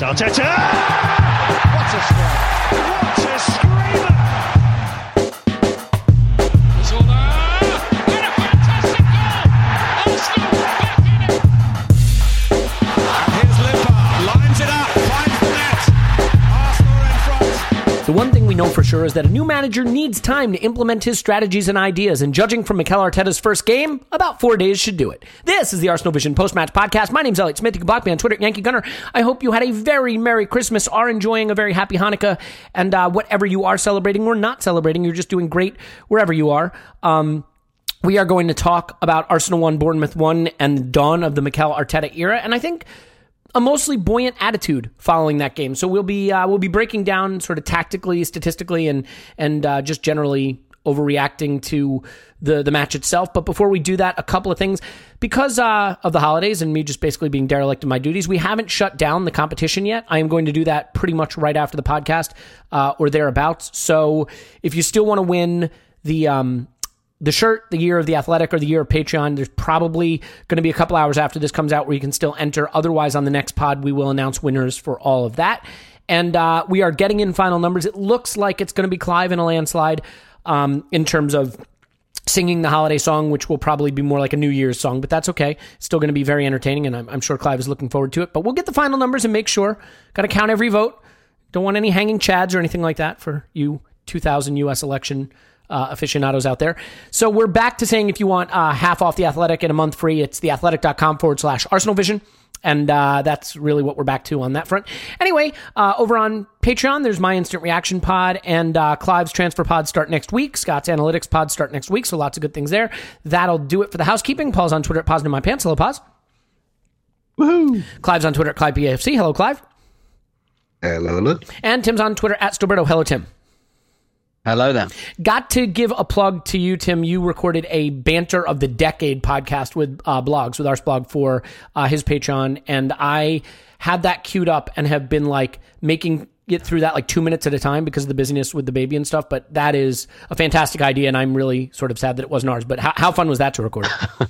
Arteta! What The one thing we know for sure is that a new manager needs time to implement his strategies and ideas, and judging from Mikel Arteta's first game, about four days should do it. This is the Arsenal Vision post-match podcast. My name's Elliot Smith. You can block me on Twitter at Yankee Gunner. I hope you had a very Merry Christmas, are enjoying a very Happy Hanukkah, and uh, whatever you are celebrating or not celebrating, you're just doing great wherever you are. Um, we are going to talk about Arsenal 1, Bournemouth 1, and the dawn of the Mikel Arteta era, and I think a mostly buoyant attitude following that game. So we'll be uh, we'll be breaking down sort of tactically, statistically, and and uh, just generally overreacting to the the match itself. But before we do that, a couple of things because uh, of the holidays and me just basically being derelict in my duties. We haven't shut down the competition yet. I am going to do that pretty much right after the podcast uh, or thereabouts. So if you still want to win the um, the shirt, the year of the athletic, or the year of Patreon. There's probably going to be a couple hours after this comes out where you can still enter. Otherwise, on the next pod, we will announce winners for all of that. And uh, we are getting in final numbers. It looks like it's going to be Clive in a landslide um, in terms of singing the holiday song, which will probably be more like a New Year's song, but that's okay. It's still going to be very entertaining, and I'm, I'm sure Clive is looking forward to it. But we'll get the final numbers and make sure. Got to count every vote. Don't want any hanging chads or anything like that for you 2000 U.S. election uh, aficionados out there. So we're back to saying if you want uh, half off the Athletic and a month free, it's theathletic.com forward slash Arsenal Vision. And uh, that's really what we're back to on that front. Anyway, uh, over on Patreon, there's my instant reaction pod and uh, Clive's transfer pod start next week. Scott's analytics pod start next week. So lots of good things there. That'll do it for the housekeeping. Paul's on Twitter at Pause in My Pants. Hello, Pause. Woohoo! Clive's on Twitter at Clive PAFC. Hello, Clive. Hello, hello. And Tim's on Twitter at Stillberto. Hello, Tim. Hello there. Got to give a plug to you, Tim. You recorded a banter of the decade podcast with uh, blogs with Arseblog for uh, his Patreon, and I had that queued up and have been like making it through that like two minutes at a time because of the busyness with the baby and stuff. But that is a fantastic idea, and I'm really sort of sad that it wasn't ours. But how, how fun was that to record?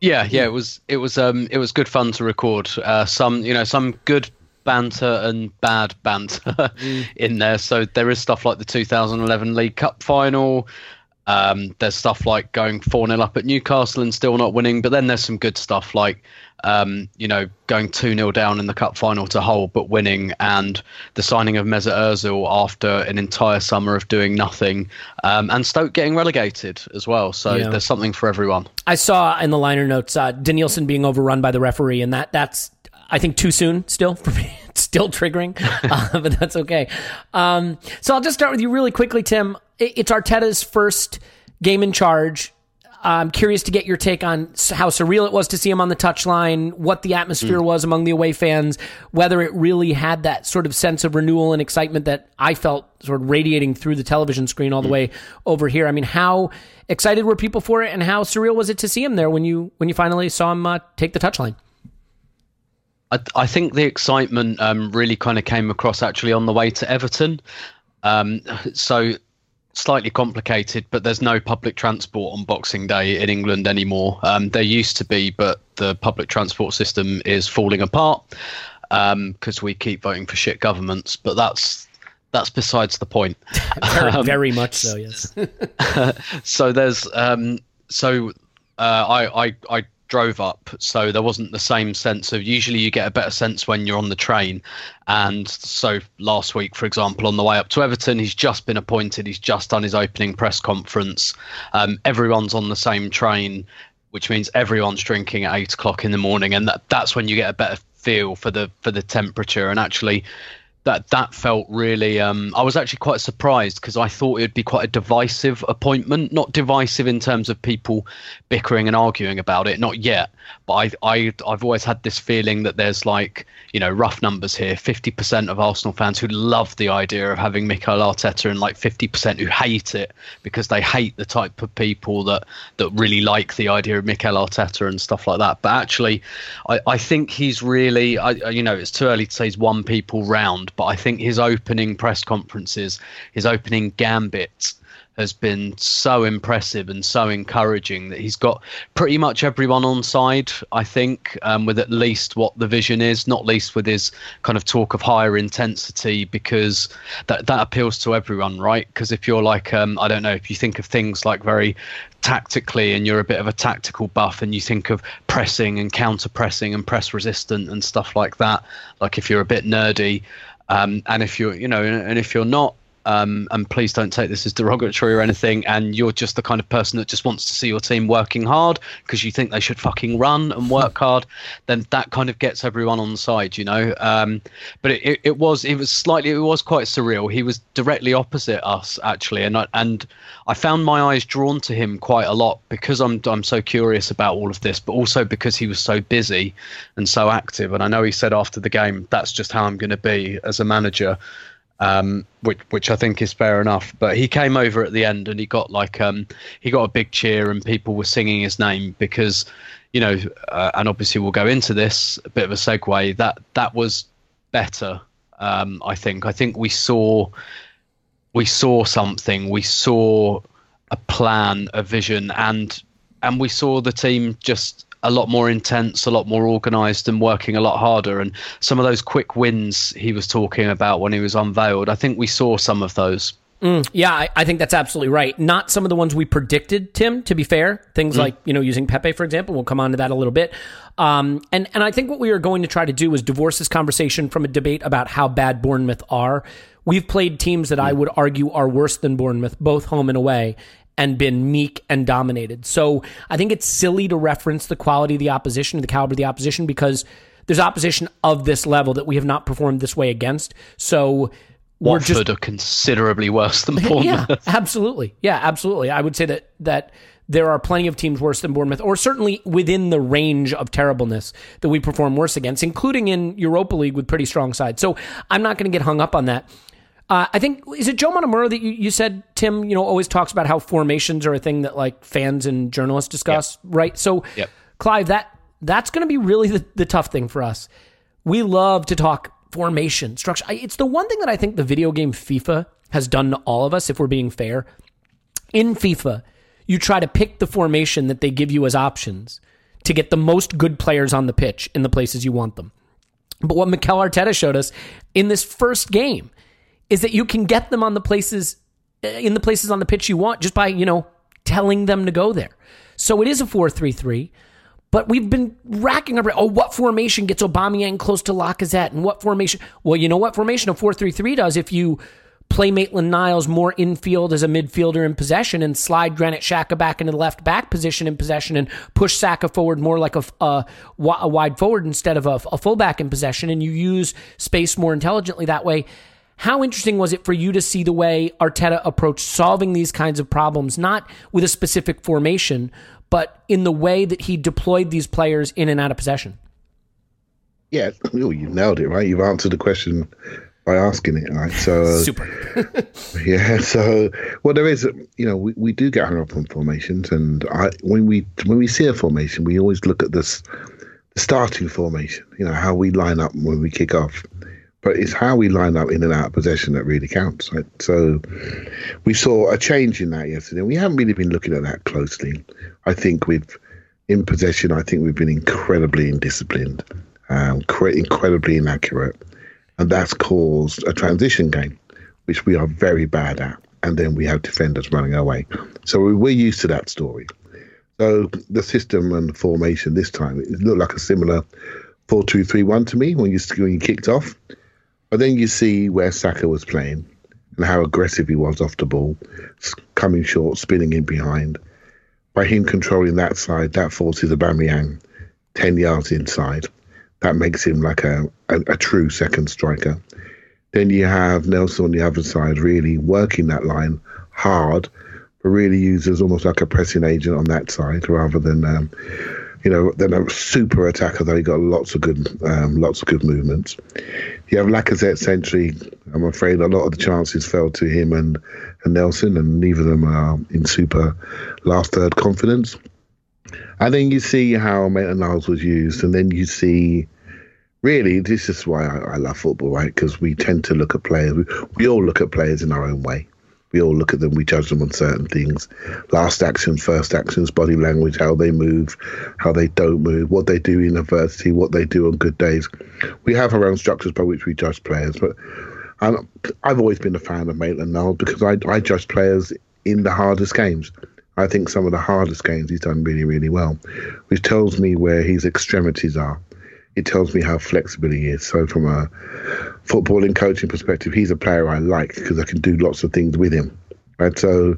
Yeah, yeah, it was it was um it was good fun to record. Uh, some you know some good banter and bad banter in there. So there is stuff like the 2011 League Cup final. Um, there's stuff like going 4 0 up at Newcastle and still not winning. But then there's some good stuff like, um, you know, going 2 0 down in the cup final to Hull but winning and the signing of Mesut Ozil after an entire summer of doing nothing um, and Stoke getting relegated as well. So Yeah. there's something for everyone. I saw in the liner notes uh, Danielson being overrun by the referee, and that that's I think too soon still for me. It's still triggering, uh, but that's okay. Um, so I'll just start with you really quickly, Tim. It's Arteta's first game in charge. I'm curious to get your take on how surreal it was to see him on the touchline, what the atmosphere was among the away fans, whether it really had that sort of sense of renewal and excitement that I felt sort of radiating through the television screen all the way over here. I mean, how excited were people for it, and how surreal was it to see him there when you when you finally saw him uh, take the touchline? I, I think the excitement um, really kind of came across actually on the way to Everton. Um, so slightly complicated, but there's no public transport on Boxing Day in England anymore. Um, there used to be, but the public transport system is falling apart because we keep voting for shit governments. But that's that's besides the point. Very, very much so. Yes. so there's um so uh, I, I I drove up so there wasn't the same sense of usually you get a better sense when you're on the train. And so last week for example on the way up to Everton he's just been appointed. He's just done his opening press conference. Um, everyone's on the same train which means everyone's drinking at eight o'clock in the morning. And that, that's when you get a better feel for the for the temperature. And actually that that felt really um, I was actually quite surprised because I thought it would be quite a divisive appointment. Not divisive in terms of people bickering and arguing about it not yet but I, I I've always had this feeling that there's like you know rough numbers here. 50% of Arsenal fans who love the idea of having Mikel Arteta and like 50% who hate it because they hate the type of people that that really like the idea of Mikel Arteta and stuff like that. But actually I, I think he's really I, you know it's too early to say he's won people round but I think his opening press conferences his opening gambit has been so impressive and so encouraging that he's got pretty much everyone on side, I think, um, with at least what the vision is, not least with his kind of talk of higher intensity, because that, that appeals to everyone, right? Because if you're like, um, I don't know, if you think of things like very tactically and you're a bit of a tactical buff and you think of pressing and counter pressing and press resistant and stuff like that, like if you're a bit nerdy, um, and if you're, you know, and if you're not, um, and please don't take this as derogatory or anything, and you're just the kind of person that just wants to see your team working hard because you think they should fucking run and work hard, then that kind of gets everyone on side, you know. Um, but it, it, it was it was slightly it was quite surreal. He was directly opposite us actually, and I, and I found my eyes drawn to him quite a lot because I'm I'm so curious about all of this, but also because he was so busy and so active. And I know he said after the game, that's just how I'm going to be as a manager um, which which I think is fair enough. But he came over at the end and he got like um, he got a big cheer and people were singing his name because you know, uh, and obviously we'll go into this a bit of a segue. That that was better. Um, I think. I think we saw we saw something. We saw a plan, a vision, and and we saw the team just a lot more intense, a lot more organised, and working a lot harder. And some of those quick wins he was talking about when he was unveiled, I think we saw some of those. Mm, yeah, I, I think that's absolutely right. Not some of the ones we predicted, Tim. To be fair, things mm. like you know using Pepe for example. We'll come on to that a little bit. Um, and and I think what we are going to try to do is divorce this conversation from a debate about how bad Bournemouth are. We've played teams that I mm. would argue are worse than Bournemouth, both home and away, and been meek and dominated. So I think it's silly to reference the quality of the opposition, the caliber of the opposition, because there's opposition of this level that we have not performed this way against. So we're Watford just are considerably worse than Bournemouth. yeah, Bournemouth. absolutely. Yeah, absolutely. I would say that that there are plenty of teams worse than Bournemouth, or certainly within the range of terribleness that we perform worse against, including in Europa League with pretty strong sides. So I'm not going to get hung up on that. Uh, I think is it Joe Montemurro that you, you said Tim you know always talks about how formations are a thing that like fans and journalists discuss right? So Yep. Clive that that's going to be really the, the tough thing for us. We love to talk formation structure. I- it's the one thing that I think the video game FIFA has done to all of us if we're being fair. In FIFA you try to pick the formation that they give you as options to get the most good players on the pitch in the places you want them. But what Mikel Arteta showed us in this first game is that you can get them on the places in the places on the pitch you want just by, you know, telling them to go there. So it is a 4-3-3, but we've been racking our oh, what formation gets Aubameyang close to Lacazette and what formation? Well, you know what formation a 4-3-3 does if you play Maitland Niles more infield as a midfielder in possession and slide Granit Xhaka back into the left back position in possession and push Saka forward more like a, a, a wide forward instead of a, a fullback in possession and you use space more intelligently that way. How interesting was it for you to see the way Arteta approached solving these kinds of problems, not with a specific formation, but in the way that he deployed these players in and out of possession? Yeah, you nailed it, right? You've answered the question by asking it, right? So uh, super. yeah. So well, there is, you know, we, we do get hung up on formations, and I when we when we see a formation, we always look at this the starting formation. You know, how we line up when we kick off. But it's how we line up in and out of possession that really counts. Right? So we saw a change in that yesterday. We haven't really been looking at that closely. I think we've in possession. I think we've been incredibly indisciplined, um, incredibly inaccurate and that's caused a transition game, which we are very bad at. And then we have defenders running away. So we're used to that story. So the system and formation this time it looked like a similar four-two-three-one to me when you when you kicked off. But then you see where Saka was playing and how aggressive he was off the ball, coming short, spinning in behind. By him controlling that side, that forces Aubameyang ten yards inside that makes him like a, a, a true second striker. Then you have Nelson on the other side, really working that line hard, but really uses almost like a pressing agent on that side rather than, um, you know, than a super attacker. Though he got lots of good, um, lots of good movements. You have Lacazette century. I'm afraid a lot of the chances fell to him and, and Nelson, and neither of them are in super last third confidence. And then you see how Maitland Niles was used, and then you see really this is why I, I love football, right? Because we tend to look at players. We, we, all look at players in our own way. We all look at them. We judge them on certain things: last actions, first actions, body language, how they move, how they don't move, what they do in adversity, what they do on good days. We have our own structures by which we judge players, but. I'm, I've always been a fan of Maitland Niles because I, I judge players in the hardest games. I think some of the hardest games he's done really, really well, which tells me where his extremities are. It tells me how flexible he is. So, from a footballing coaching perspective, he's a player I like because I can do lots of things with him. And So,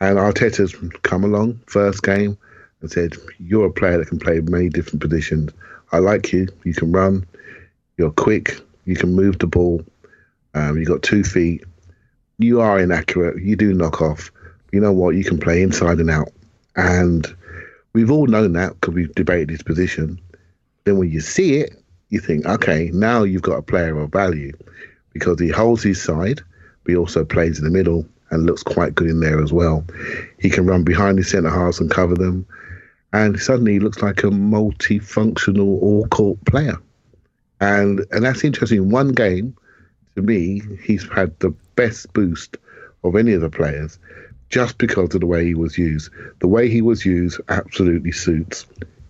and Arteta's come along first game and said, "You're a player that can play many different positions. I like you. You can run. You're quick. You can move the ball. Um, you got two feet. You are inaccurate. You do knock off you know what, you can play inside and out. And we've all known that because we've debated his position. Then when you see it, you think, okay, now you've got a player of value because he holds his side, but he also plays in the middle and looks quite good in there as well. He can run behind his centre halves and cover them. And suddenly he looks like a multifunctional all court player. And and that's interesting. One game, to me, he's had the best boost of any of the players just because of the way he was used. The way he was used absolutely suits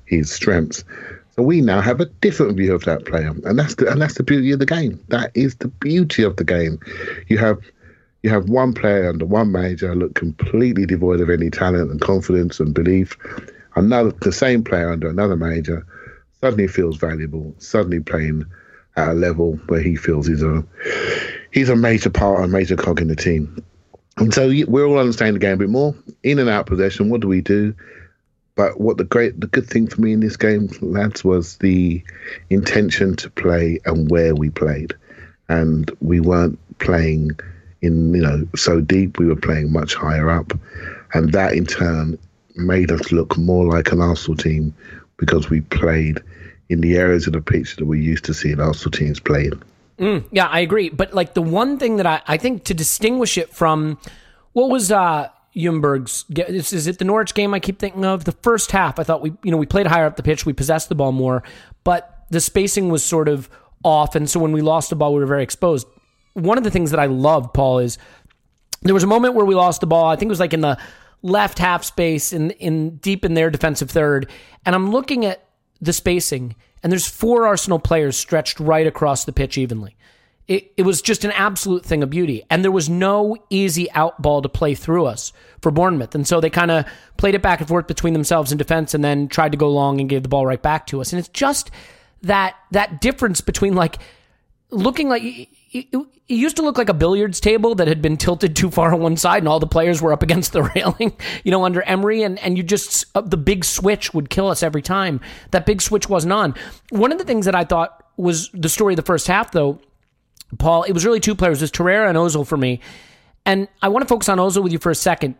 his strengths. So we now have a different view of that player, and that's the and that's the beauty of the game. That is the beauty of the game. You have you have one player under one manager look completely devoid of any talent and confidence and belief. Another the same player under another manager suddenly feels valuable, suddenly playing at a level where he feels he's a he's a major part, a major cog in the team. And so we're all understanding the game a bit more. In and out possession, what do we do? But what the great, the good thing for me in this game, lads, was the intention to play and where we played, and we weren't playing in you know so deep. We were playing much higher up, and that in turn made us look more like an Arsenal team because we played in the areas of the pitch that we used to see in Arsenal teams playing. Mm, yeah, I agree. But like the one thing that I, I think to distinguish it from what was uh Ljungberg's is, it the Norwich game I keep thinking of? The first half, I thought we you know we played higher up the pitch, we possessed the ball more, but the spacing was sort of off, and so when we lost the ball, we were very exposed. One of the things that I loved, Paul, is there was a moment where we lost the ball. I think it was like in the left half space in in deep in their defensive third, and I'm looking at the spacing and there's four Arsenal players stretched right across the pitch evenly. It, it was just an absolute thing of beauty. And there was no easy out ball to play through us for Bournemouth. And so they kind of played it back and forth between themselves in defense and then tried to go long and gave the ball right back to us. And it's just that that difference between like looking like it, it, used to look like a billiards table that had been tilted too far on one side and all the players were up against the railing, you know, under Emery. And, and you just, uh, the big switch would kill us every time. That big switch wasn't on. One of the things that I thought was the story of the first half, though, Paul, it was really two players. It was Torreira and Ozil for me. And I want to focus on Ozil with you for a second.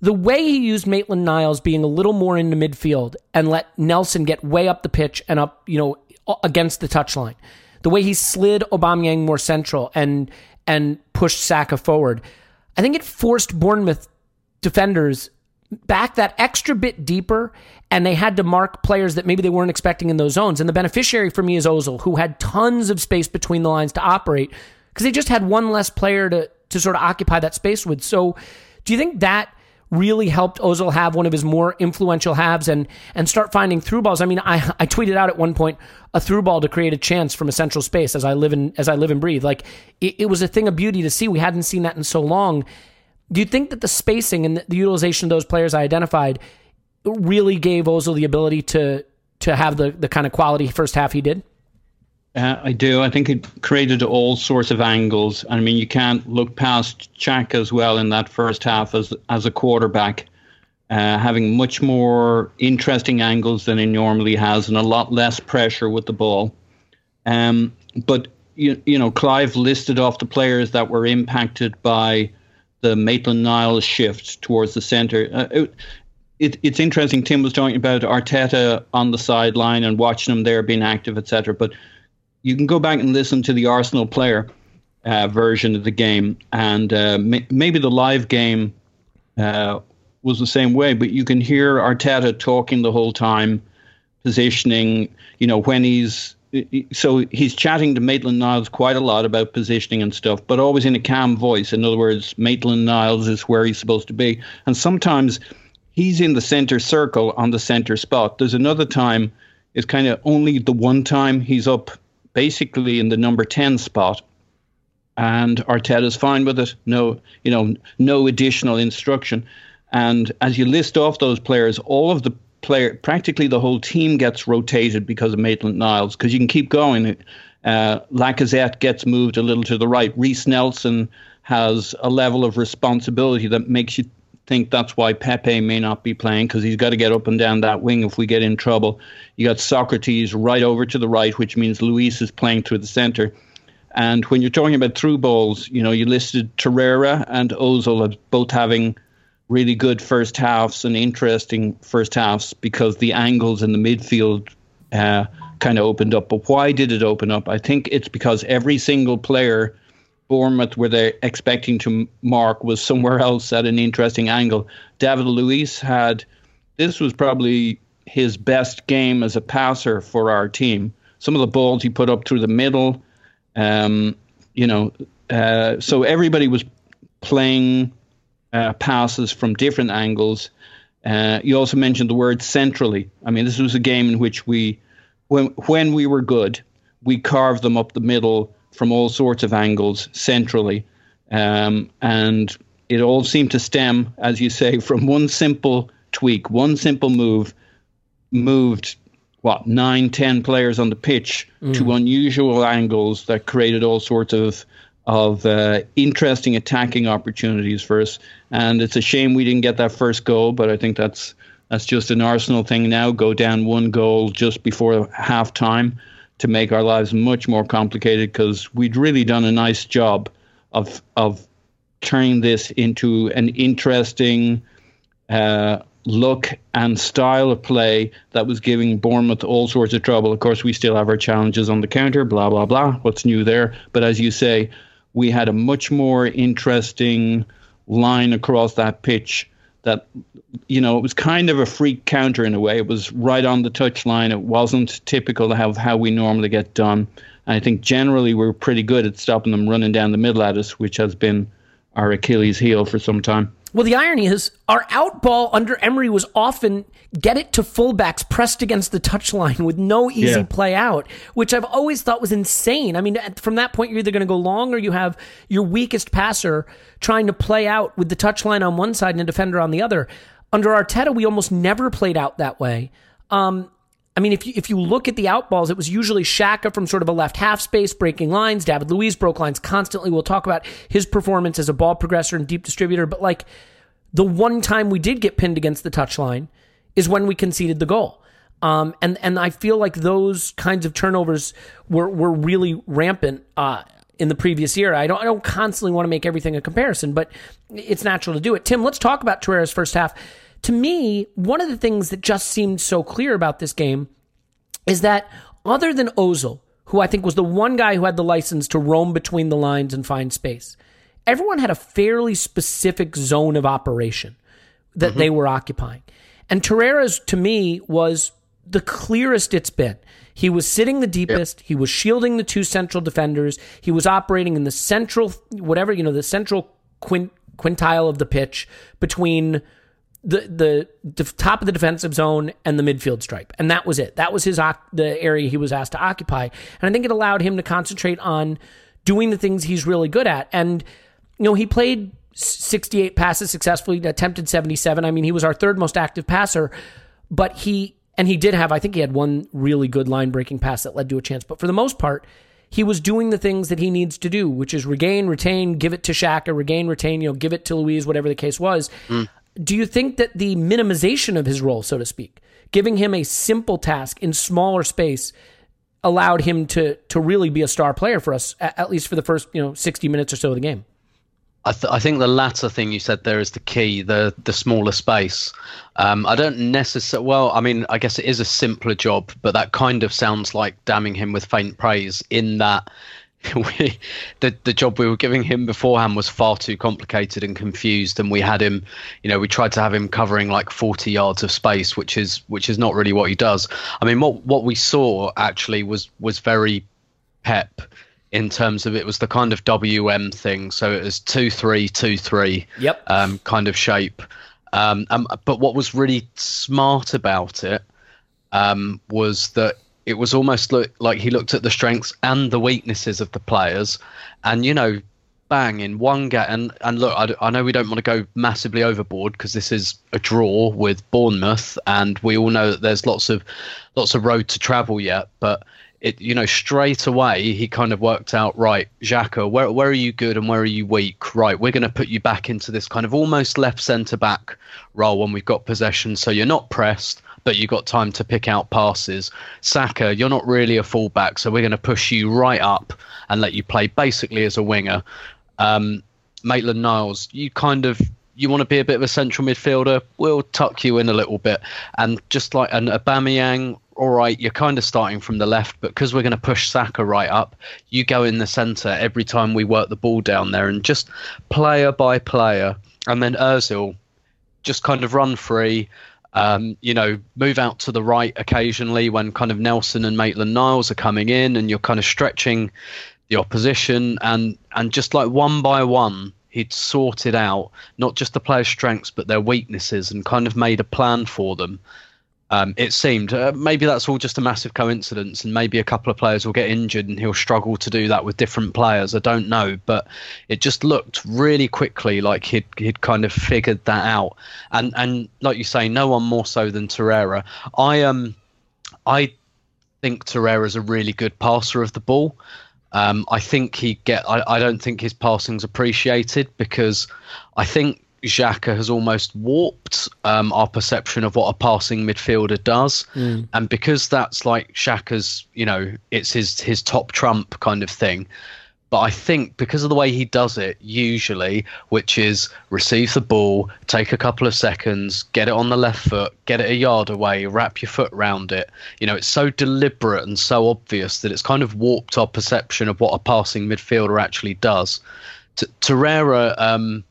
The way he used Maitland Niles being a little more into midfield and let Nelson get way up the pitch and up, you know, against the touchline the way he slid Aubameyang more central and and pushed Saka forward, I think it forced Bournemouth defenders back that extra bit deeper and they had to mark players that maybe they weren't expecting in those zones. And the beneficiary for me is Ozil, who had tons of space between the lines to operate because they just had one less player to to sort of occupy that space with. So, do you think that really helped Ozil have one of his more influential halves and and start finding through balls. I mean, I I tweeted out at one point a through ball to create a chance from a central space as I live in as I live and breathe. Like it, it was a thing of beauty to see. We hadn't seen that in so long. Do you think that the spacing and the, utilization of those players I identified really gave Ozil the ability to to have the the kind of quality first half he did? Uh, I do. I think it created all sorts of angles. I mean, you can't look past Jack as well in that first half as as a quarterback, uh, having much more interesting angles than he normally has, and a lot less pressure with the ball. Um, but you you know, Clive listed off the players that were impacted by the Maitland Niles shift towards the centre. Uh, it, it, it's interesting. Tim was talking about Arteta on the sideline and watching him there being active, etc. But you can go back and listen to the Arsenal player uh, version of the game, and uh, may, maybe the live game uh, was the same way. But you can hear Arteta talking the whole time, positioning. You know when he's so he's chatting to Maitland Niles quite a lot about positioning and stuff, but always in a calm voice. In other words, Maitland Niles is where he's supposed to be, and sometimes he's in the center circle on the center spot. There's another time. It's kind of only the one time he's up basically in the number 10 spot. And Arteta's fine with it. No, you know, no additional instruction. And as you list off those players, all of the player, practically the whole team gets rotated because of Maitland Niles. Because you can keep going. Uh, Lacazette gets moved a little to the right. Reiss Nelson has a level of responsibility that makes you think that's why Pepe may not be playing because he's got to get up and down that wing if we get in trouble. You got Sokratis right over to the right, which means Luiz is playing through the centre. And when you're talking about through balls, you know, you listed Torreira and Ozil as both having really good first halves and interesting first halves because the angles in the midfield uh, kind of opened up. But why did it open up? I think it's because every single player Bournemouth were they expecting to mark was somewhere else at an interesting angle. David Luiz had this was probably his best game as a passer for our team. Some of the balls he put up through the middle, um, you know, uh, so everybody was playing uh, passes from different angles. Uh, you also mentioned the word centrally. I mean, this was a game in which we, when when we were good, we carved them up the middle from all sorts of angles centrally. Um, and it all seemed to stem, as you say, from one simple tweak, one simple move moved what nine, ten players on the pitch mm. to unusual angles that created all sorts of of uh, interesting attacking opportunities for us. And it's a shame we didn't get that first goal, but I think that's that's just an Arsenal thing now. Go down one goal just before half time to make our lives much more complicated because we'd really done a nice job of of turning this into an interesting uh, look and style of play that was giving Bournemouth all sorts of trouble. Of course, we still have our challenges on the counter, blah blah blah. What's new there? But as you say, we had a much more interesting line across that pitch that you know it was kind of a freak counter in a way. It was right on the touchline. It wasn't typical of how we normally get done. And I think generally we're pretty good at stopping them running down the middle at us, which has been our Achilles heel for some time. Well, the irony is our out ball under Emery was often get it to fullbacks pressed against the touchline with no easy yeah. play out, which I've always thought was insane. I mean, from that point, you're either going to go long or you have your weakest passer trying to play out with the touchline on one side and a defender on the other. Under Arteta, we almost never played out that way. Um, I mean, if you, if you look at the outballs, it was usually Xhaka from sort of a left half space breaking lines. David Luiz broke lines constantly. We'll talk about his performance as a ball progressor and deep distributor. But like the one time we did get pinned against the touchline is when we conceded the goal. Um, and and I feel like those kinds of turnovers were were really rampant uh, in the previous year. I don't I don't constantly want to make everything a comparison, but it's natural to do it. Tim, let's talk about Torreira's first half to me, one of the things that just seemed so clear about this game is that other than Ozil, who I think was the one guy who had the license to roam between the lines and find space, everyone had a fairly specific zone of operation that mm-hmm. they were occupying. And Torreira's, to me, was the clearest it's been. He was sitting the deepest. Yep. He was shielding the two central defenders. He was operating in the central, whatever, you know, the central quint, quintile of the pitch between the the top of the defensive zone and the midfield stripe, and that was it. That was his the area he was asked to occupy, and I think it allowed him to concentrate on doing the things he's really good at. And you know, he played 68 passes successfully, attempted 77. I mean, he was our third most active passer, but he and he did have, I think, he had one really good line breaking pass that led to a chance. But for the most part, he was doing the things that he needs to do, which is regain, retain, give it to Xhaka, regain, retain, you know, give it to Luiz, whatever the case was. Mm do you think that the minimization of his role, so to speak, giving him a simple task in smaller space, allowed him to to really be a star player for us, at least for the first you know sixty minutes or so of the game? I, th- I, think the latter thing you said there is the key, the the smaller space. Um, I don't necessarily. Well, I mean, I guess it is a simpler job, but that kind of sounds like damning him with faint praise. In that we, the the job we were giving him beforehand was far too complicated and confused, and we had him, you know, we tried to have him covering like 40 yards of space, which is which is not really what he does. I mean, what what we saw actually was was very pep in terms of it was the kind of WM thing, so it was two three two three, yep, um, kind of shape. Um, um, but what was really smart about it um, was that it was almost look, like he looked at the strengths and the weaknesses of the players, and you know, bang in one get. And and look, I, I know we don't want to go massively overboard because this is a draw with Bournemouth, and we all know that there's lots of lots of road to travel yet, but. It, you know, straight away he kind of worked out right, Xhaka, where where are you good and where are you weak? Right, we're going to put you back into this kind of almost left centre back role when we've got possession, so you're not pressed but you've got time to pick out passes. Saka, you're not really a fullback, so we're going to push you right up and let you play basically as a winger. Um, Maitland Niles, you kind of you want to be a bit of a central midfielder, we'll tuck you in a little bit. And just like an Aubameyang, all right, you're kind of starting from the left, but because we're going to push Saka right up, you go in the centre every time we work the ball down there, and just player by player, and then Özil just kind of run free, um, you know, move out to the right occasionally when kind of Nelson and Maitland Niles are coming in, and you're kind of stretching the opposition, and and just like one by one, he'd sorted out not just the players' strengths but their weaknesses, and kind of made a plan for them um, it seemed. Uh, maybe that's all just a massive coincidence, and maybe a couple of players will get injured and he'll struggle to do that with different players. I don't know, but it just looked really quickly like he'd he'd kind of figured that out. And and like you say, no one more so than Torreira. I um I think Torreira's a really good passer of the ball. Um, I think he get. I, I don't think his passing's appreciated because I think Xhaka has almost warped um, our perception of what a passing midfielder does, mm. and because that's like Xhaka's, you know, it's his his top trump kind of thing. But I think because of the way he does it, usually, which is receive the ball, take a couple of seconds, get it on the left foot, get it a yard away, wrap your foot around it. You know, it's so deliberate and so obvious that it's kind of warped our perception of what a passing midfielder actually does. T- Torreira, um,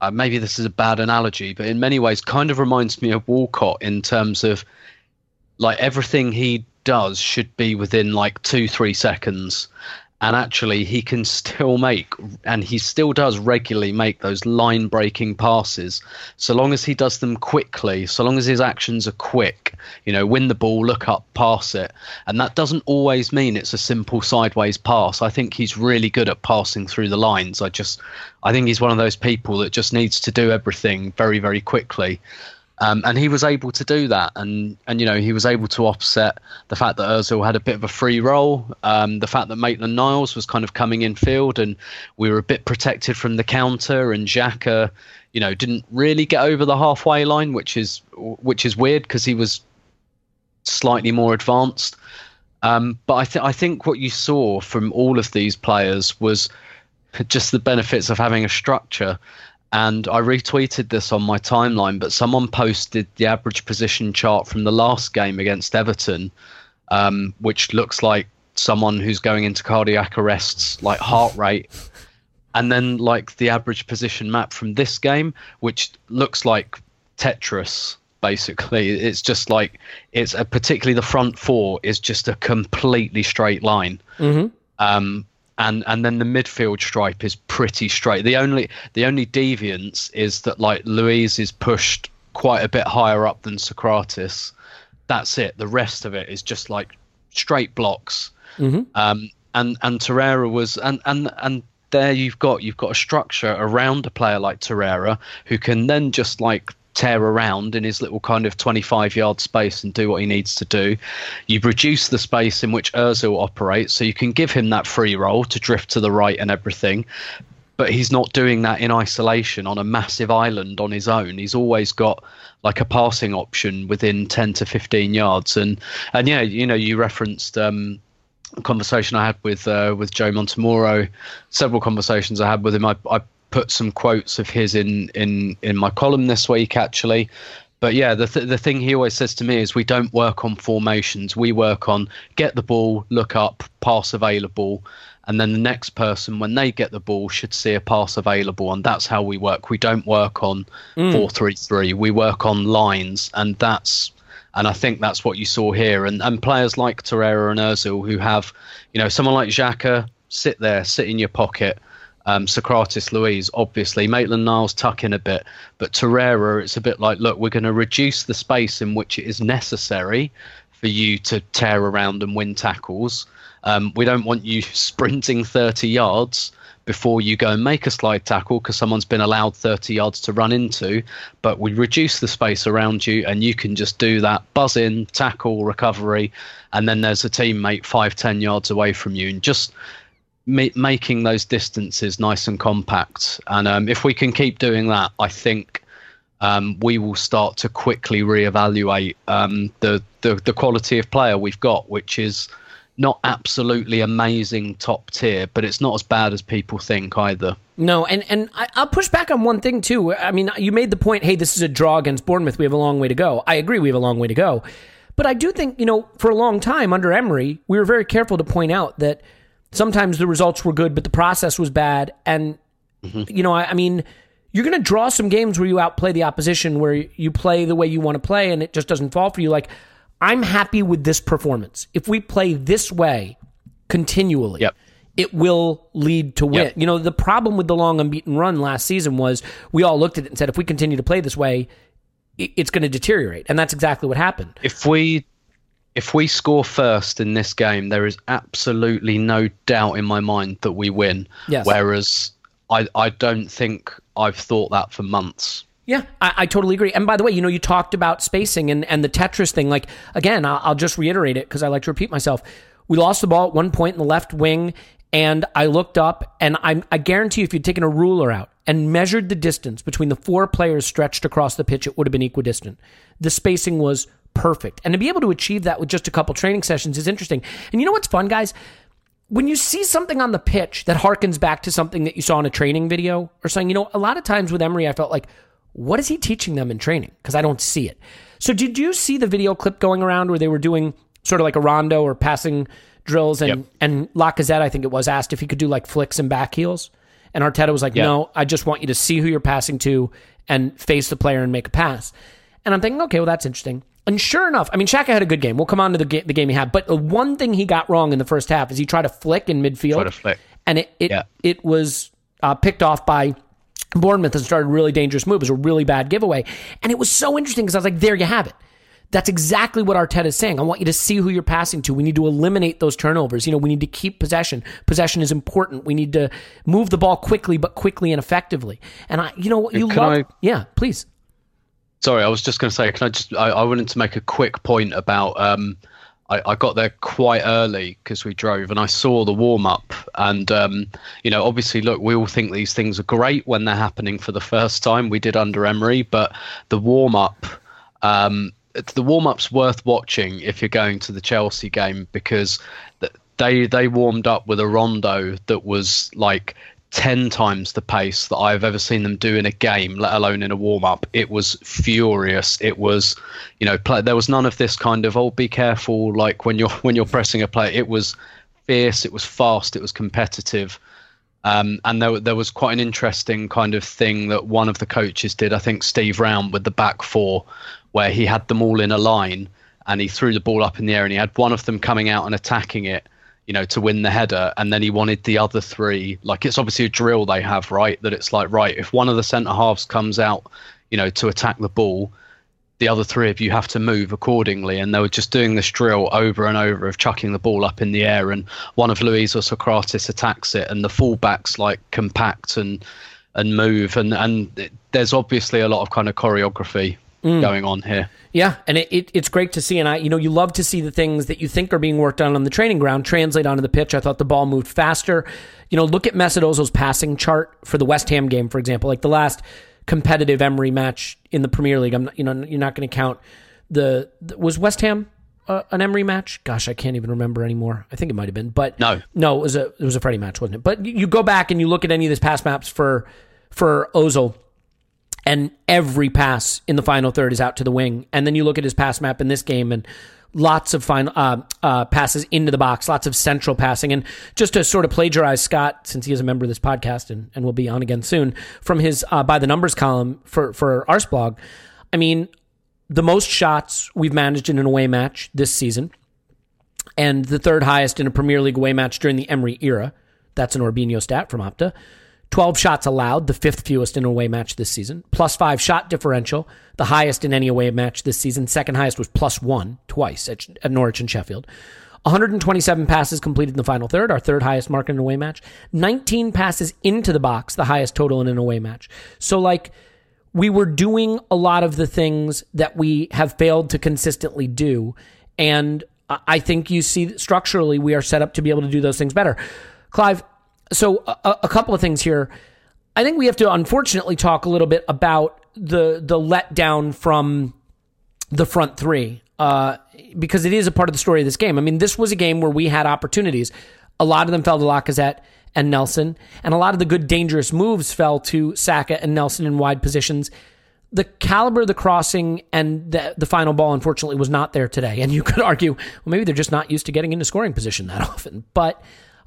uh, maybe this is a bad analogy, but in many ways, kind of reminds me of Walcott in terms of like everything he does should be within like two, three seconds and actually he can still make and he still does regularly make those line breaking passes. So long as he does them quickly so long as his actions are quick you know win the ball look up pass it. And that doesn't always mean it's a simple sideways pass. I think he's really good at passing through the lines. I just i think he's one of those people that just needs to do everything very very quickly Um, and he was able to do that, and and you know he was able to offset the fact that Özil had a bit of a free role, um, the fact that Maitland Niles was kind of coming in field, and we were a bit protected from the counter, and Xhaka, you know, didn't really get over the halfway line, which is which is weird because he was slightly more advanced. Um, but I, th- I think what you saw from all of these players was just the benefits of having a structure and I retweeted this on my timeline, but someone posted the average position chart from the last game against Everton, um, which looks like someone who's going into cardiac arrests, like heart rate, and then like the average position map from this game, which looks like Tetris. Basically, it's just like it's a particularly the front four is just a completely straight line. Mm-hmm. Um, and and then the midfield stripe is pretty straight. The only the only deviance is that like Luiz is pushed quite a bit higher up than Sokratis. That's it. The rest of it is just like straight blocks. Mm-hmm. Um, and and Torreira was and and and there you've got you've got a structure around a player like Torreira who can then just like tear around in his little kind of 25 yard space and do what he needs to do. You reduce the space in which Özil operates, so you can give him that free role to drift to the right and everything. But he's not doing that in isolation on a massive island on his own. He's always got like a passing option within 10 to 15 yards. And and yeah, you know, you referenced um, a conversation I had with uh, with Joe Montemurro, several conversations I had with him. I, I put some quotes of his in in in my column this week actually. But yeah the th- the thing he always says to me is we don't work on formations. We work on get the ball look up pass available. And then the next person when they get the ball should see a pass available. And that's how we work. We don't work on mm. 433 we work on lines. And that's and I think that's what you saw here. And and players like Torreira and Özil who have you know someone like Xhaka sit there sit in your pocket um, Sokratis Luiz, obviously. Maitland Niles tuck in a bit. But Torreira, it's a bit like, look, we're going to reduce the space in which it is necessary for you to tear around and win tackles. Um, we don't want you sprinting 30 yards before you go and make a slide tackle because someone's been allowed 30 yards to run into. But we reduce the space around you and you can just do that buzz in, tackle, recovery. And then there's a teammate five, 10 yards away from you. And just ma- making those distances nice and compact. And um, if we can keep doing that, I think um, we will start to quickly reevaluate um, the, the the quality of player we've got, which is not absolutely amazing top tier, but it's not as bad as people think either. No, and and I, I'll push back on one thing too. I mean, you made the point. Hey, this is a draw against Bournemouth. We have a long way to go. I agree. We have a long way to go. But I do think you know, for a long time under Emery, we were very careful to point out that sometimes the results were good, but the process was bad. And mm-hmm. you know, I, I mean, you're going to draw some games where you outplay the opposition, where you play the way you want to play, and it just doesn't fall for you. Like, I'm happy with this performance. If we play this way continually, Yep. it will lead to win. Yep. You know, the problem with the long unbeaten run last season was we all looked at it and said, if we continue to play this way, it's going to deteriorate, and that's exactly what happened. If we if we score first in this game, there is absolutely no doubt in my mind that we win. Yes. Whereas I I don't think I've thought that for months. Yeah, I, I totally agree. And by the way, you know, you talked about spacing and, and the Tetris thing. Like, again, I'll, I'll just reiterate it because I like to repeat myself. We lost the ball at one point in the left wing, and I looked up, and I, I guarantee you, if you'd taken a ruler out and measured the distance between the four players stretched across the pitch, it would have been equidistant. The spacing was perfect. And to be able to achieve that with just a couple training sessions is interesting. And you know what's fun, guys? when you see something on the pitch that harkens back to something that you saw in a training video or something, you know, a lot of times with Emery, I felt like, what is he teaching them in training? Because I don't see it. So did you see the video clip going around where they were doing sort of like a rondo or passing drills and Yep. and Lacazette, I think it was, asked if he could do like flicks and back heels, and Arteta was like, Yeah. no, I just want you to see who you're passing to and face the player and make a pass. And I'm thinking, okay, well that's interesting. And sure enough, I mean, Xhaka had a good game. We'll come on to the, ga- the game he had. But the one thing he got wrong in the first half is he tried to flick in midfield. Try flick. And it it, Yeah. it was uh, picked off by Bournemouth and started a really dangerous move. It was a really bad giveaway. And it was so interesting because I was like, there you have it. That's exactly what Arteta is saying. I want you to see who you're passing to. We need to eliminate those turnovers. You know, we need to keep possession. Possession is important. We need to move the ball quickly, but quickly and effectively. And I, you know what, you love. I- yeah, please. Sorry, I was just going to say, can I just? I, I wanted to make a quick point about. Um, I, I got there quite early because we drove, and I saw the warm up. And um, you know, obviously, look, we all think these things are great when they're happening for the first time. We did under Emery, but the warm up. Um, the warm up's worth watching if you're going to the Chelsea game because they they warmed up with a rondo that was like 10 times the pace that I've ever seen them do in a game, let alone in a warm up. It was furious. It was, you know, play, there was none of this kind of, oh, be careful, like when you're when you're pressing a play. It was fierce, it was fast, it was competitive. Um, and there, there was quite an interesting kind of thing that one of the coaches did, I think Steve Round, with the back four, where he had them all in a line and he threw the ball up in the air and he had one of them coming out and attacking it you know, to win the header, and then he wanted the other three. Like it's obviously a drill they have, right? That it's like, right, if one of the centre halves comes out, you know, to attack the ball, the other three of you have to move accordingly. And they were just doing this drill over and over of chucking the ball up in the air, and one of Luiz or Sokratis attacks it, and the fullbacks like compact and and move, and and it, there's obviously a lot of kind of choreography mm. going on here. Yeah, and it, it, it's great to see. And I, you know, you love to see the things that you think are being worked on on the training ground translate onto the pitch. I thought the ball moved faster. You know, look at Ozil's passing chart for the West Ham game, for example. Like the last competitive Emery match in the Premier League. I'm, not, you know, you're not going to count the, the was West Ham uh, an Emery match? Gosh, I can't even remember anymore. I think it might have been, but no, no, it was a it was a Freddie match, wasn't it? But you go back and you look at any of these pass maps for for Ozil and every pass in the final third is out to the wing. And then you look at his pass map in this game and lots of final uh, uh, passes into the box, lots of central passing. And just to sort of plagiarize Scott, since he is a member of this podcast and, and will be on again soon, from his uh, by the numbers column for for Arseblog, I mean, the most shots we've managed in an away match this season, and the third highest in a Premier League away match during the Emery era. That's an Orbinho stat from Opta. 12 shots allowed, the fifth fewest in an away match this season. Plus five shot differential, the highest in any away match this season. Second highest was plus one twice at, at Norwich and Sheffield. 127 passes completed in the final third, our third highest mark in an away match. 19 passes into the box, the highest total in an away match. So, like, we were doing a lot of the things that we have failed to consistently do. And I think you see structurally we are set up to be able to do those things better. Clive, so a, a, couple of things here. I think we have to unfortunately talk a little bit about the the letdown from the front three uh, because it is a part of the story of this game. I mean, this was a game where we had opportunities. A lot of them fell to Lacazette and Nelson, and a lot of the good dangerous moves fell to Saka and Nelson in wide positions. The caliber, of the crossing, and the, the final ball, unfortunately, was not there today. And you could argue, well, maybe they're just not used to getting into scoring position that often. But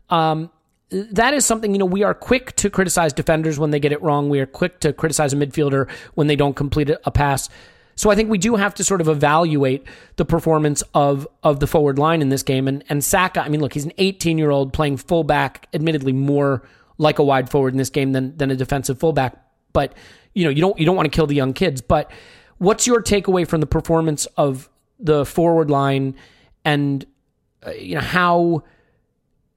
um, that is something, you know, we are quick to criticize defenders when they get it wrong. We are quick to criticize a midfielder when they don't complete a pass. So I think we do have to sort of evaluate the performance of of the forward line in this game. And and Saka, I mean, look, he's an 18 year old playing fullback, admittedly more like a wide forward in this game than than a defensive fullback. But you know, you don't you don't want to kill the young kids. But what's your takeaway from the performance of the forward line, and uh, you know how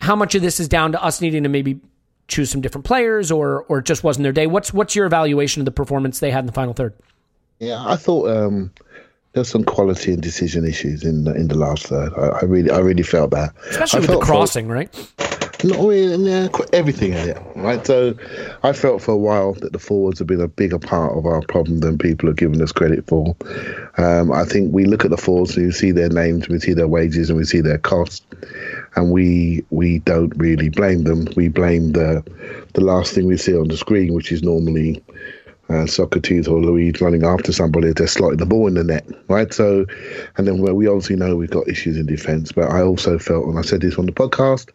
how much of this is down to us needing to maybe choose some different players or or it just wasn't their day? What's what's your evaluation of the performance they had in the final third? Yeah, I thought um, there's some quality and decision issues in the, in the last third. I, I really I really felt that, especially I with the crossing, for, right? Not really, yeah, everything in it, right? So I felt for a while that the forwards have been a bigger part of our problem than people are giving us credit for. Um, I think we look at the forwards and we see their names, we see their wages, and we see their costs and we we don't really blame them. We blame the the last thing we see on the screen, which is normally uh, Sokratis or Luiz running after somebody they're slotting the ball in the net, right? So, and then we obviously know we've got issues in defence, but I also felt, and I said this on the podcast,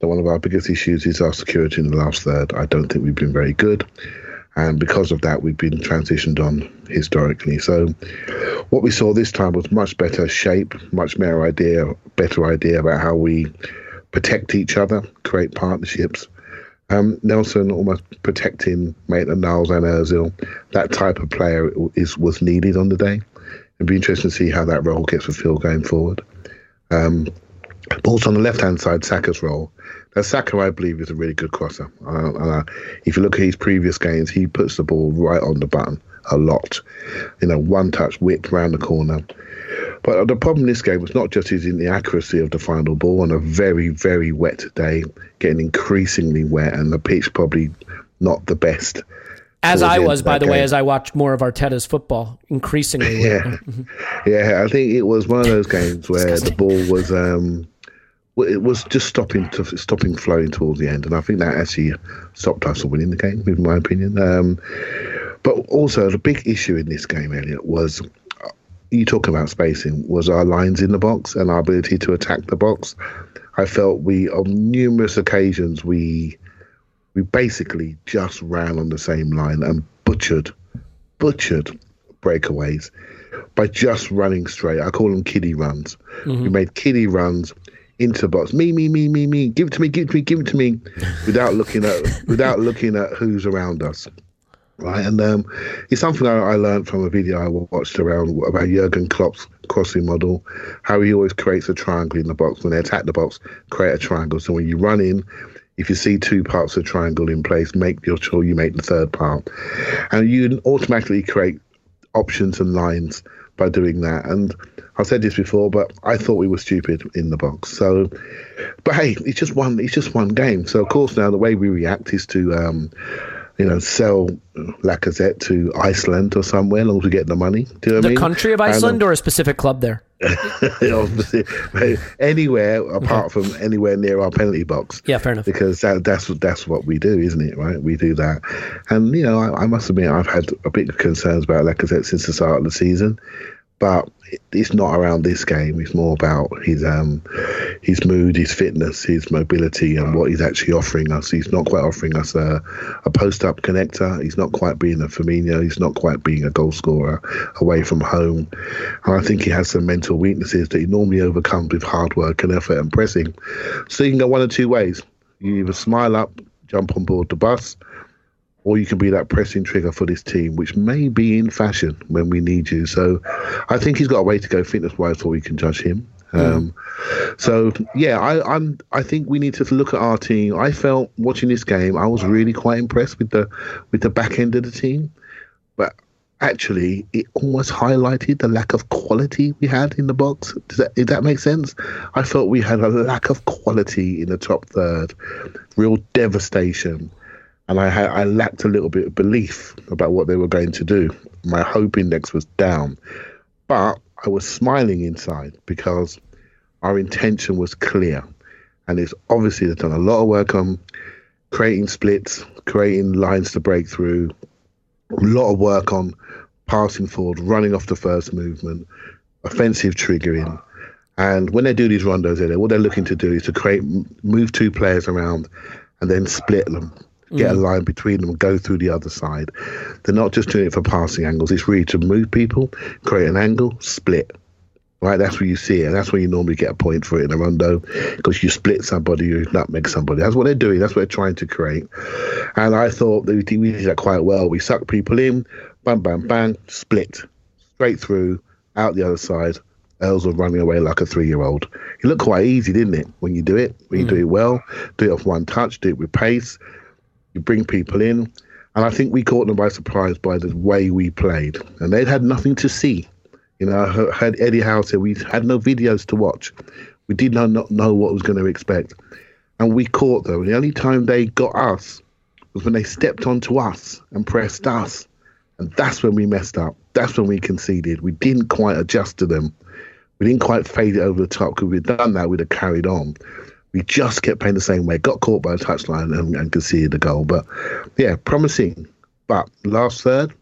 that one of our biggest issues is our security in the last third. I don't think we've been very good. And because of that, we've been transitioned on historically. So, what we saw this time was much better shape, much better idea, better idea about how we protect each other, create partnerships. Um, Nelson almost protecting Maitland Niles and Ozil. That type of player is was needed on the day. It'd be interesting to see how that role gets fulfilled going forward. Um, also on the left hand side, Saka's role. Now, Saka, I believe, is a really good crosser. Uh, uh, if you look at his previous games, he puts the ball right on the button a lot. You know, one touch whipped round the corner. But the problem in this game was not just his in the accuracy of the final ball on a very, very wet day, getting increasingly wet, and the pitch probably not the best. As I was, by the way, as I watched more of Arteta's football, increasingly. Yeah, yeah. I think it was one of those games where the ball was um, it was just stopping to stopping flowing towards the end, and I think that actually stopped us from winning the game, in my opinion. Um, but also the big issue in this game, Elliot, was uh, you talk about spacing was our lines in the box and our ability to attack the box. I felt we on numerous occasions we we basically just ran on the same line and butchered butchered breakaways by just running straight. I call them kiddie runs. We made kiddie runs into the box. Me, me, me, me, me. Give it to me, give it to me, give it to me, without looking at without looking at who's around us. Right, and um, it's something I, I learned from a video I watched around about Jurgen Klopp's crossing model, how he always creates a triangle in the box. When they attack the box, create a triangle. So when you run in, if you see two parts of the triangle in place, make your sure you make the third part, and you automatically create options and lines by doing that. And I've said this before, but I thought we were stupid in the box. So, but hey, it's just one. It's just one game. So of course now the way we react is to, um, you know, sell Lacazette to Iceland or somewhere, as long as we get the money. Do you know what I The mean? country of And, um, Iceland or a specific club there? anywhere apart from anywhere near our penalty box. Yeah, fair enough. Because that, that's that's what we do, isn't it? Right? We do that, and you know, I, I must admit, I've had a bit of concerns about Lacazette since the start of the season, but it's not around this game. It's more about his um his mood, his fitness, his mobility, and what he's actually offering us. He's not quite offering us a, a post up connector. He's not quite being a Firmino. He's not quite being a goal scorer away from home. And I think he has some mental weaknesses that he normally overcomes with hard work and effort and pressing. So you can go one of two ways. You either smile up, jump on board the bus, or you can be that pressing trigger for this team, which may be in fashion when we need you. So I think he's got a way to go fitness wise before we can judge him. Um, so yeah, I, I'm. I think we need to look at our team. I felt watching this game, I was really quite impressed with the with the back end of the team, but actually, it almost highlighted the lack of quality we had in the box. Does that did that make sense? I felt we had a lack of quality in the top third, real devastation, and I had I lacked a little bit of belief about what they were going to do. My hope index was down, but I was smiling inside because our intention was clear, and it's obviously they've done a lot of work on creating splits, creating lines to break through, a lot of work on passing forward, running off the first movement, offensive triggering. And when they do these rondos, what they're looking to do is to create, move two players around, and then split them, get a mm. line between them, go through the other side. They're not just doing it for passing angles. It's really to move people, create an angle, split. Right, that's where you see it. That's where you normally get a point for it in a rondo because you split somebody, you nutmeg somebody. That's what they're doing. That's what they're trying to create. And I thought that we did that quite well. We suck people in, bam, bam, bang, split straight through, out the other side. Els were running away like a three-year-old. It looked quite easy, didn't it? When you do it, when you do mm. it well, do it off one touch, do it with pace. You bring people in, and I think we caught them by surprise by the way we played, and they'd had nothing to see. You know, I heard Eddie Howe say we had no videos to watch. We did not know what was going to expect, and we caught them. The only time they got us was when they stepped onto us and pressed us, and that's when we messed up. That's when we conceded. We didn't quite adjust to them. We didn't quite fade it over the top because we'd done that, we'd have carried on. We just kept playing the same way, got caught by a touchline and, and conceded the goal. But yeah, promising. But last third,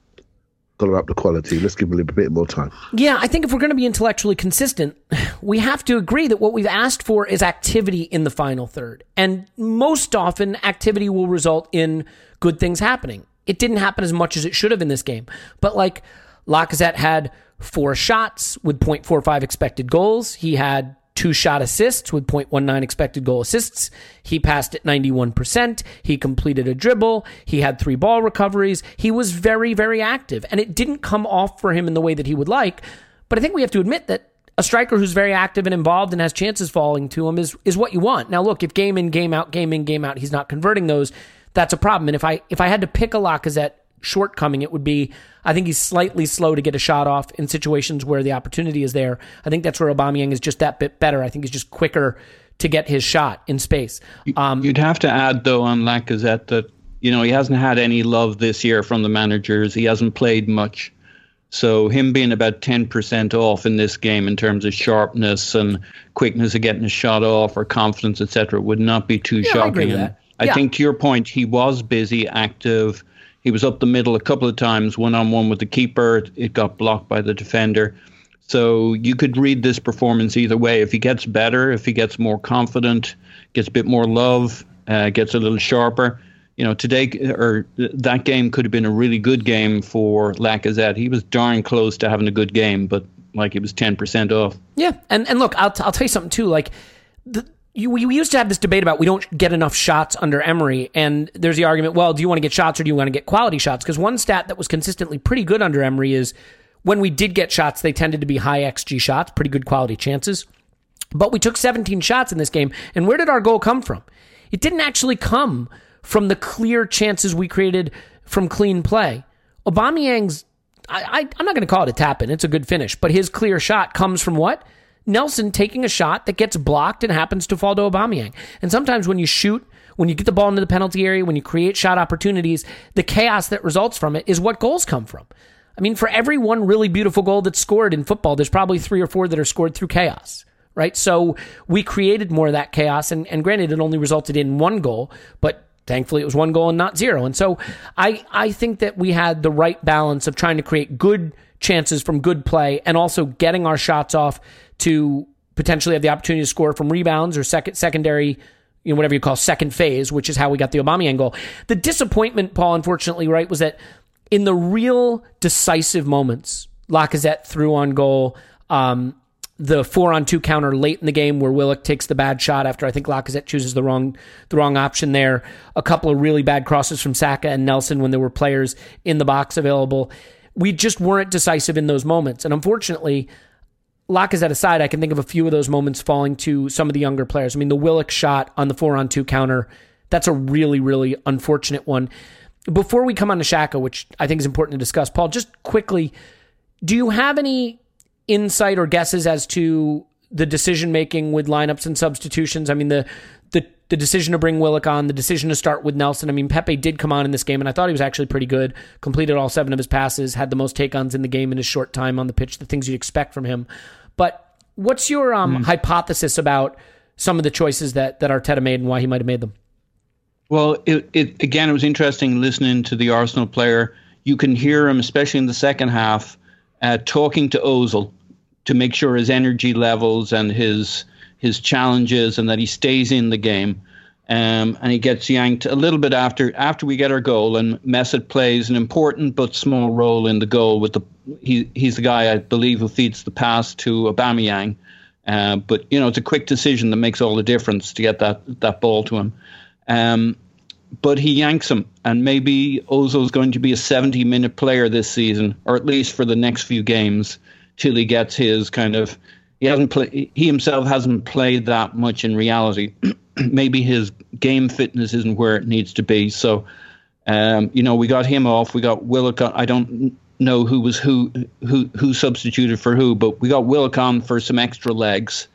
got to up the quality. Let's give them a little bit more time. Yeah, I think if we're going to be intellectually consistent, we have to agree that what we've asked for is activity in the final third. And most often, activity will result in good things happening. It didn't happen as much as it should have in this game. But like Lacazette had four shots with 0.45 expected goals. He had two shot assists with 0.19 expected goal assists. He passed at 91%. He completed a dribble. He had three ball recoveries. He was very, very active. And it didn't come off for him in the way that he would like. But I think we have to admit that a striker who's very active and involved and has chances falling to him is is what you want. Now look, if game in, game out, game in, game out, he's not converting those, that's a problem. And if I if I had to pick a Lacazette shortcoming, it would be I think he's slightly slow to get a shot off in situations where the opportunity is there. I think that's where Aubameyang is just that bit better. I think he's just quicker to get his shot in space. Um, You'd have to add though on Lacazette that you know he hasn't had any love this year from the managers. He hasn't played much, so him being about ten percent off in this game in terms of sharpness and quickness of getting a shot off or confidence, etc., would not be too Yeah, I shocking. agree with that. I Yeah. think to your point, he was busy, active. He was up the middle a couple of times, one on one with the keeper. It got blocked by the defender. So you could read this performance either way. If he gets better, if he gets more confident, gets a bit more love, uh, gets a little sharper. You know, today or that game could have been a really good game for Lacazette. He was darn close to having a good game, but like he was ten percent off. Yeah, and and look, I'll, t- I'll tell you something too. Like, the, you, we, used to have this debate about we don't get enough shots under Emery, and there's the argument. Well, do you want to get shots or do you want to get quality shots? Because one stat that was consistently pretty good under Emery is when we did get shots, they tended to be high xG shots, pretty good quality chances. But we took 17 shots in this game, and where did our goal come from? It didn't actually come from the clear chances we created from clean play. Aubameyang's, I, I, I'm not going to call it a tap in. It's a good finish, but his clear shot comes from what? Nelson taking a shot that gets blocked and happens to fall to Aubameyang. And sometimes when you shoot, when you get the ball into the penalty area, when you create shot opportunities, the chaos that results from it is what goals come from. I mean, for every one really beautiful goal that's scored in football, there's probably three or four that are scored through chaos, right? So we created more of that chaos, and, and granted, it only resulted in one goal, but thankfully it was one goal and not zero. And so I, I think that we had the right balance of trying to create good chances from good play and also getting our shots off to potentially have the opportunity to score from rebounds or second secondary you know, whatever you call second phase, which is how we got the Aubameyang goal. The disappointment, Paul, unfortunately, right, was that in the real decisive moments, Lacazette through on goal. Um, the four on two counter late in the game where Willock takes the bad shot after I think Lacazette chooses the wrong the wrong option there. A couple of really bad crosses from Saka and Nelson when there were players in the box available. We just weren't decisive in those moments. And unfortunately, Lacazette aside, I can think of a few of those moments falling to some of the younger players. I mean, the Willock shot on the four on two counter, that's a really, really unfortunate one. Before we come on to Xhaka, which I think is important to discuss, Paul, just quickly, do you have any insight or guesses as to the decision making with lineups and substitutions? I mean, the the the decision to bring Willock on, the decision to start with Nelson. I mean, Pepe did come on in this game, and I thought he was actually pretty good. Completed all seven of his passes, had the most take ons in the game in his short time on the pitch, the things you'd expect from him. But what's your um, hypothesis about some of the choices that that Arteta made and why he might have made them? Well, it, it again, it was interesting listening to the Arsenal player. You can hear him, especially in the second half, uh, talking to Ozil to make sure his energy levels and his his challenges and that he stays in the game. Um, and he gets yanked a little bit after after we get our goal, and Mesut plays an important but small role in the goal. With the he he's the guy I believe who feeds the pass to Aubameyang. Uh, but you know it's a quick decision that makes all the difference to get that that ball to him. Um, but he yanks him, and maybe Ozil's going to be a 70 minute player this season, or at least for the next few games, till he gets his kind of. He hasn't play, He himself hasn't played that much in reality. maybe his game fitness isn't where it needs to be. So, um, you know, we got him off. We got Willock. I don't know who was who who who substituted for who, but we got Willock on for some extra legs.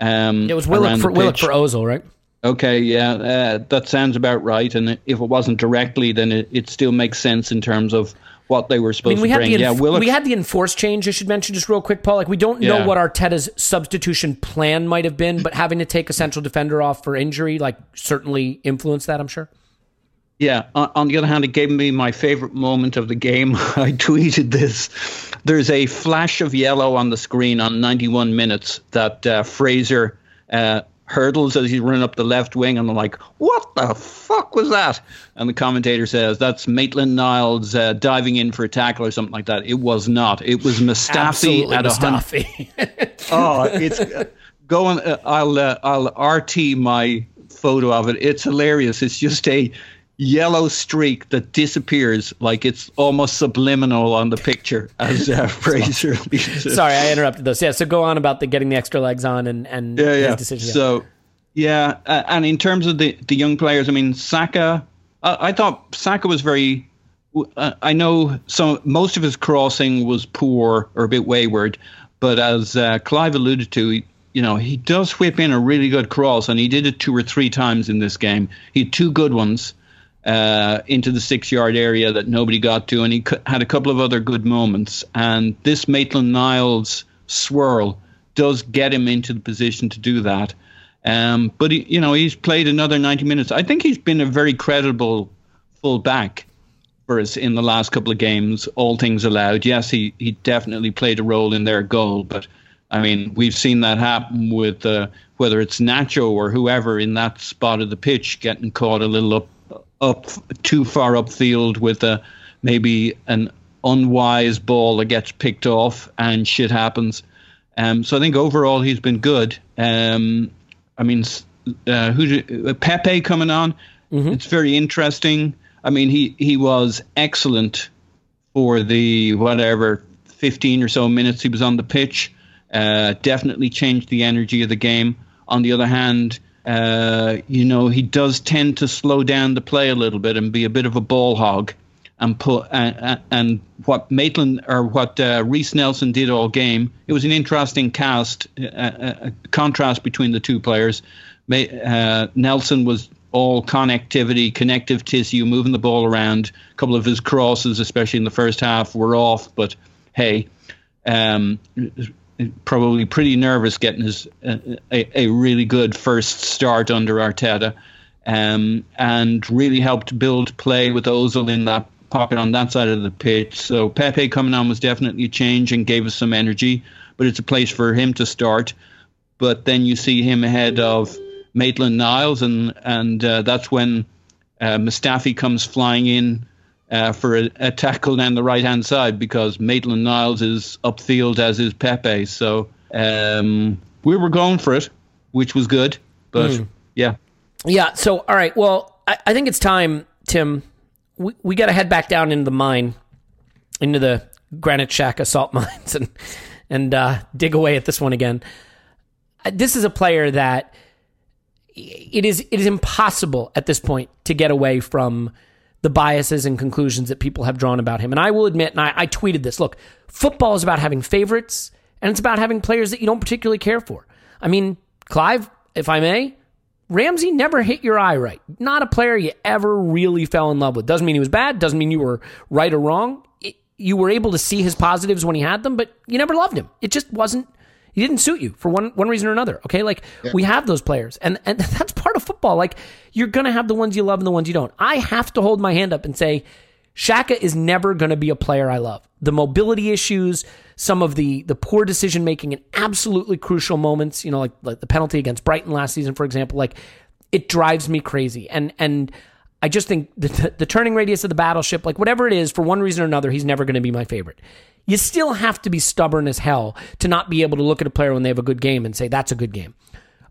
Um, It was Willock for the Willock for Ozil, right? Okay, yeah, uh, that sounds about right. And if it wasn't directly, then it, it still makes sense in terms of what they were I supposed mean, we to had bring. the yeah, enf- Willock. we had the enforced change. I should mention just real quick, Paul. Like we don't know Yeah. what Arteta's substitution plan might have been, but having to take a central defender off for injury, like certainly influenced that. I'm sure. Yeah. On, on the other hand, it gave me my favorite moment of the game. I tweeted this. There's a flash of yellow on the screen on 91 minutes that uh, Fraser uh, hurdles as he's running up the left wing, and I'm like, "What the fuck was that?" And the commentator says that's Maitland Niles uh, diving in for a tackle or something like that. It was not. It was Mustafi Absolutely, at a hundred. Mustafi. Oh, it's uh, going. Uh, I'll uh, I'll RT my photo of it. It's hilarious. It's just a yellow streak that disappears like it's almost subliminal on the picture as uh, Fraser. Sorry, I interrupted those. Yeah, so go on about the getting the extra legs on and and Yeah, yeah. decision. So, yeah, uh, and in terms of the the young players, I mean, Saka. I, I thought Saka was very uh, I know some most of his crossing was poor or a bit wayward, but as uh, Clive alluded to, he, you know, he does whip in a really good cross, and he did it two or three times in this game. He had two good ones uh, into the six-yard area that nobody got to, and he had a couple of other good moments. And this Maitland Niles swirl does get him into the position to do that. Um, but he, you know, he's played another 90 minutes. I think he's been a very credible full back for us in the last couple of games, all things allowed. Yes, he, he definitely played a role in their goal, but I mean, we've seen that happen with uh, whether it's Nacho or whoever in that spot of the pitch getting caught a little up up too far upfield with a maybe an unwise ball that gets picked off and shit happens. Um, so I think overall he's been good. Um, I mean, uh, who Pepe coming on? Mm-hmm. It's very interesting. I mean, he he was excellent for the whatever fifteen or so minutes he was on the pitch. Uh, definitely changed the energy of the game. On the other hand, uh, you know, he does tend to slow down the play a little bit and be a bit of a ball hog. And put uh, and what Maitland or what uh, Reiss Nelson did all game, it was an interesting cast, uh, uh, contrast between the two players. Nelson was all connectivity, connective tissue, moving the ball around. A couple of his crosses, especially in the first half, were off, but hey, um, probably pretty nervous getting his uh, a, a really good first start under Arteta, um, and really helped build play with Ozil in that pocket on that side of the pitch. So Pepe coming on was definitely a change and gave us some energy, but it's a place for him to start. But then you see him ahead of Maitland Niles, and and uh, that's when uh, Mustafi comes flying in uh, for a, a, tackle down the right hand side because Maitland Niles is upfield as is Pepe. So um, we were going for it, which was good. But mm. yeah. Yeah. So, all right. Well, I, I think it's time, Tim. We, we got to head back down into the mine, into the Granit Xhaka salt mines, and and uh, dig away at this one again. Uh, this is a player that it is it is impossible at this point to get away from the biases and conclusions that people have drawn about him. And I will admit, and I, I tweeted this look, football is about having favorites and it's about having players that you don't particularly care for. I mean, Clive, if I may, Ramsey never hit your eye right. Not a player you ever really fell in love with. Doesn't mean he was bad, doesn't mean you were right or wrong. It, you were able to see his positives when he had them, but you never loved him. It just wasn't he didn't suit you for one one reason or another. Okay, like yeah. we have those players, and and that's part of football. Like you're gonna have the ones you love and the ones you don't. I have to hold my hand up and say, Xhaka is never gonna be a player I love. The mobility issues, some of the the poor decision making in absolutely crucial moments. You know, like like the penalty against Brighton last season, for example. Like it drives me crazy, and and. I just think the, the turning radius of the battleship, like whatever it is, for one reason or another, he's never going to be my favorite you still have to be stubborn as hell to not be able to look at a player when they have a good game and say that's a good game.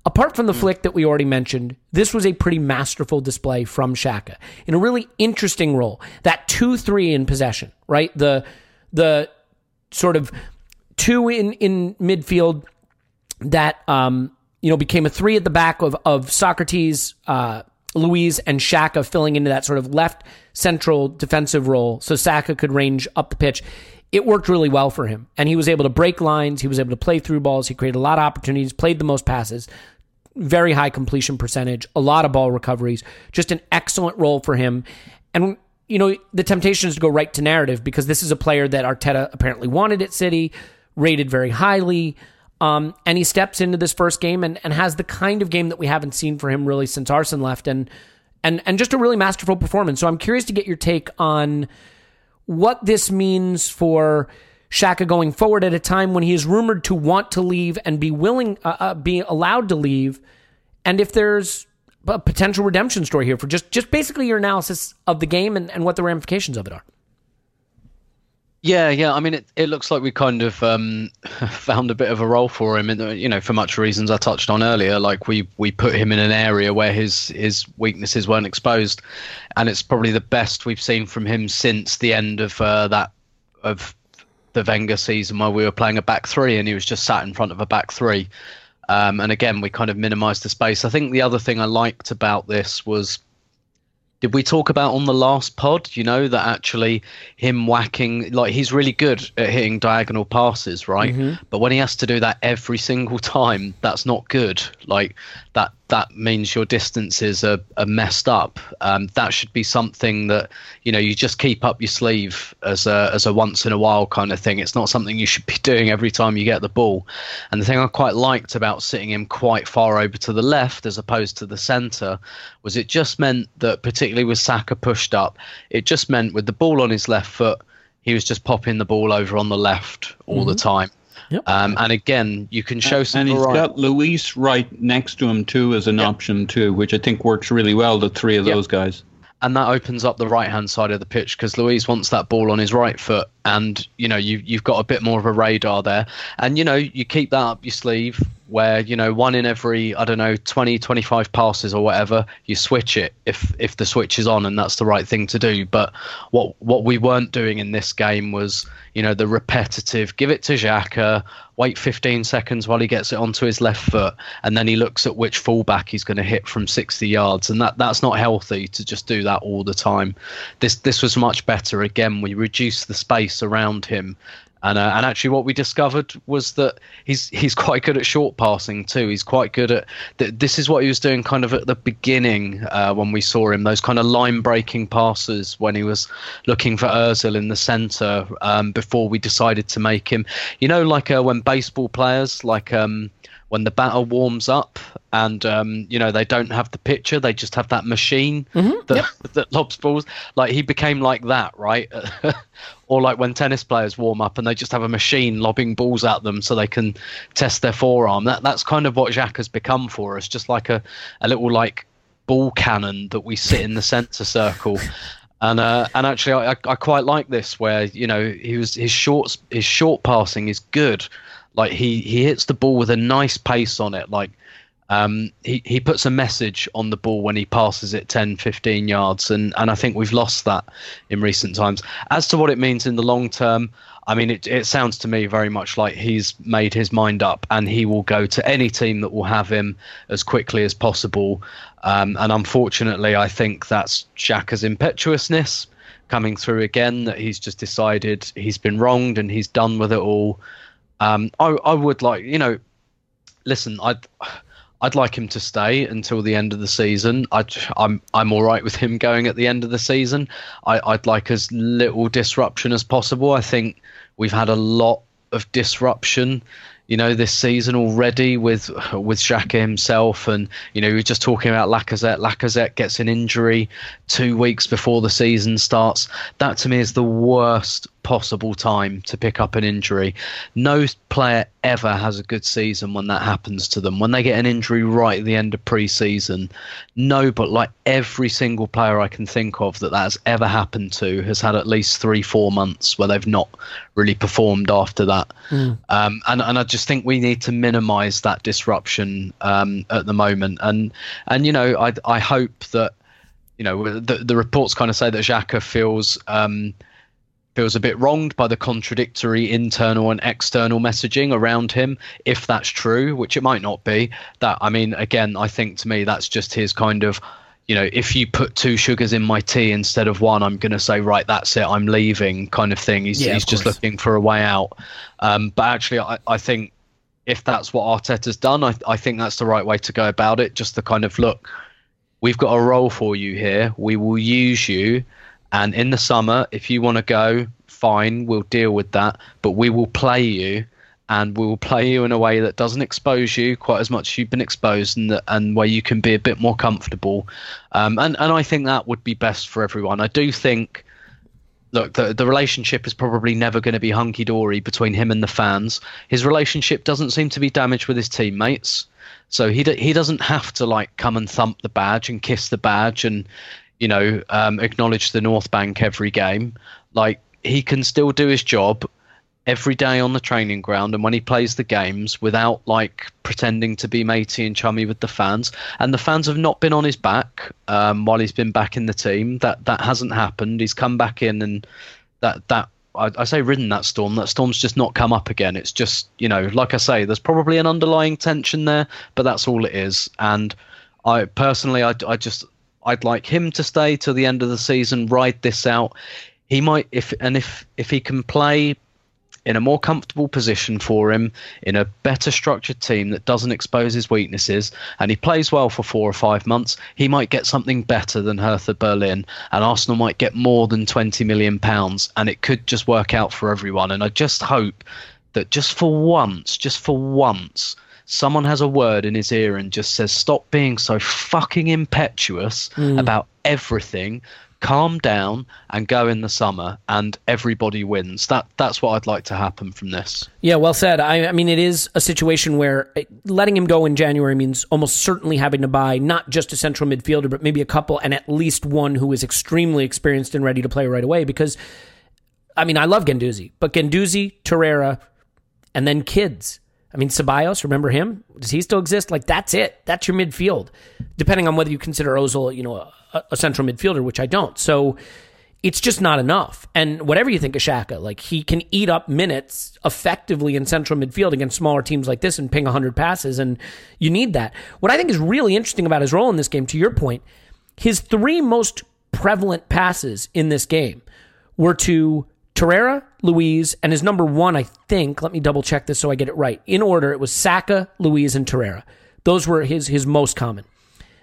Apart from the mm. flick that we already mentioned, this was a pretty masterful display from Xhaka in a really interesting role. That two three in possession, right? The the sort of two in in midfield that um you know became a three at the back of of Sokratis, uh, Luiz, and Xhaka filling into that sort of left central defensive role, so Saka could range up the pitch it worked really well for him. And he was able to break lines. He was able to play through balls. He created a lot of opportunities, played the most passes, very high completion percentage, a lot of ball recoveries, just an excellent role for him. And, you know, the temptation is to go right to narrative because this is a player that Arteta apparently wanted at City, rated very highly. Um, and he steps into this first game and, and has the kind of game that we haven't seen for him really since Arsene left and and and just a really masterful performance. So I'm curious to get your take on what this means for Xhaka going forward at a time when he is rumored to want to leave and be willing, uh, uh, be allowed to leave, and if there's a potential redemption story here for just just basically your analysis of the game and, and what the ramifications of it are. Yeah, yeah. I mean, it, it looks like we kind of um, found a bit of a role for him, and you know, for much reasons I touched on earlier. Like we we put him in an area where his his weaknesses weren't exposed, and it's probably the best we've seen from him since the end of uh, that of the Wenger season where we were playing a back three, and he was just sat in front of a back three. Um, and again, we kind of minimised the space. I think the other thing I liked about this was did we talk about on the last pod you know that actually him whacking like he's really good at hitting diagonal passes right? Mm-hmm. But when he has to do that every single time that's not good. Like that that means your distances are, are messed up. Um, that should be something that you know you just keep up your sleeve as a as a once in a while kind of thing. It's not something you should be doing every time you get the ball. And the thing i quite liked about sitting him quite far over to the left as opposed to the centre was it just meant that particularly with Saka pushed up, it just meant with the ball on his left foot, he was just popping the ball over on the left all the time. Yep. Um, and again, you can show some and he's variety. got Luiz right next to him too as an option too, which I think works really well. The three of Yep. those guys. And that opens up the right hand side of the pitch because Luiz wants that ball on his right foot, and you know you you've got a bit more of a radar there, and you know you keep that up your sleeve where you know one in every I don't know 20 25 passes or whatever you switch it if if the switch is on and that's the right thing to do. But what what we weren't doing in this game was you know the repetitive give it to Xhaka wait 15 seconds while he gets it onto his left foot and then he looks at which fullback he's going to hit from 60 yards and that that's not healthy to just do that all the time. This this was much better. Again we reduced the space around him and uh, and actually, what we discovered was that he's he's quite good at short passing too. He's quite good at th- this is what he was doing kind of at the beginning uh, when we saw him. Those kind of line breaking passes when he was looking for Özil in the centre um, before we decided to make him. You know, like uh, when baseball players like. Um, when the batter warms up and um, you know they don't have the pitcher, they just have that machine that, that lobs balls. Like he became like that, right? or like when tennis players warm up and they just have a machine lobbing balls at them so they can test their forearm. That that's kind of what Xhaka has become for us, just like a, a little like ball cannon that we sit in the centre circle. And uh, and actually, I, I quite like this where you know he was his short his short passing is good, like he he hits the ball with a nice pace on it, like um, he, he puts a message on the ball when he passes it 10, 15 yards. And, and I think we've lost that in recent times. As to what it means in the long term, I mean, it, it sounds to me very much like he's made his mind up and he will go to any team that will have him as quickly as possible. Um, and unfortunately, I think that's Xhaka's impetuousness coming through again, that he's just decided he's been wronged and he's done with it all. Um, I, I would like, you know, listen, I'd. I'd like him to stay until the end of the season. I'd, I'm I'm all right with him going at the end of the season. I, I'd like as little disruption as possible. I think we've had a lot of disruption, you know, this season already with with Xhaka himself, and you know, we were just talking about Lacazette. Lacazette gets an injury two weeks before the season starts. That to me is the worst possible time to pick up an injury. No player ever has a good season when that happens to them. When they get an injury right at the end of pre-season, no, but like every single player I can think of that that has ever happened to has had at least three, four months where they've not really performed after that. Um, and and I just think we need to minimise that disruption um, at the moment. And and you know, I I hope that you know the the reports kind of say that Xhaka feels. Um, feels a bit wronged by the contradictory internal and external messaging around him if that's true which it might not be that i mean again i think to me that's just his kind of you know if you put two sugars in my tea instead of one i'm going to say right that's it i'm leaving kind of thing he's, Yeah, he's just looking for a way out um, but actually I, I think if that's what arteta's done I, I think that's the right way to go about it just to kind of look we've got a role for you here. We will use you. And in the summer, if you want to go, fine, we'll deal with that. But we will play you and we will play you in a way that doesn't expose you quite as much as you've been exposed and, that, and where you can be a bit more comfortable. Um, and, and I think that would be best for everyone. I do think look, the the relationship is probably never going to be hunky dory between him and the fans. His relationship doesn't seem to be damaged with his teammates, so he d- he doesn't have to like come and thump the badge and kiss the badge and you know um, acknowledge the North Bank every game. Like he can still do his job every day on the training ground and when he plays the games without like pretending to be matey and chummy with the fans. And the fans have not been on his back um, while he's been back in the team. That that hasn't happened. He's come back in and that that I, I say ridden that storm. That storm's just not come up again. It's just you know like i say there's probably an underlying tension there but that's all it is. And i personally i, I just I'd like him to stay till the end of the season, ride this out. He might if and if if he can play in a more comfortable position for him, in a better structured team that doesn't expose his weaknesses, and he plays well for four or five months, he might get something better than Hertha Berlin, and Arsenal might get more than twenty million pounds, and it could just work out for everyone. And I just hope that just for once, just for once, someone has a word in his ear and just says, "Stop being so fucking impetuous hmm. about everything." Calm down and go in the summer, and everybody wins. That that's what I'd like to happen from this. Yeah, well said. I, I mean, it is a situation where letting him go in January means almost certainly having to buy not just a central midfielder, but maybe a couple and at least one who is extremely experienced and ready to play right away. Because, I mean, I love Guendouzi, but Guendouzi, Torreira, and then kids. I mean, Ceballos, remember him? Does he still exist? Like, that's it. That's your midfield. Depending on whether you consider Ozil, you know, a, a central midfielder, which I don't. So it's just not enough. And whatever you think of Xhaka, like, he can eat up minutes effectively in central midfield against smaller teams like this and ping 100 passes, and you need that. What I think is really interesting about his role in this game, to your point, his three most prevalent passes in this game were to Torreira, Luiz, and his number one, I think, let me double check this so I get it right. In order, it was Saka, Luiz, and Torreira. Those were his his most common.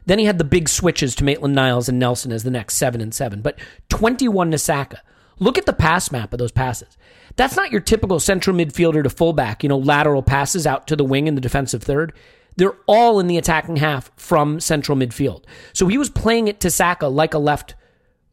Then he had the big switches to Maitland Niles and Nelson as the next seven and seven, but 21 to Saka. Look at the pass map of those passes. That's not your typical central midfielder to fullback, you know, lateral passes out to the wing in the defensive third. They're all in the attacking half from central midfield. So he was playing it to Saka like a left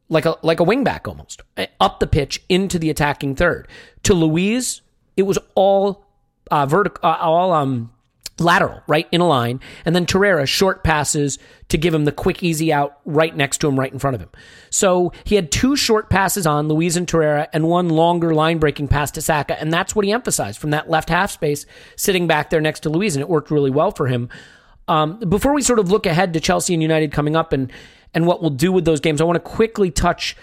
like a like a wingback almost eh, up the pitch into the attacking third. To Luiz, it was all uh, vertical, uh, all um lateral, right in a line, and then Torreira short passes to give him the quick, easy out right next to him, right in front of him. So he had two short passes on Luiz and Torreira, and one longer line breaking pass to Saka, and that's what he emphasized from that left half space, sitting back there next to Luiz, and it worked really well for him. Um, before we sort of look ahead to Chelsea and United coming up and and what we'll do with those games, I want to quickly touch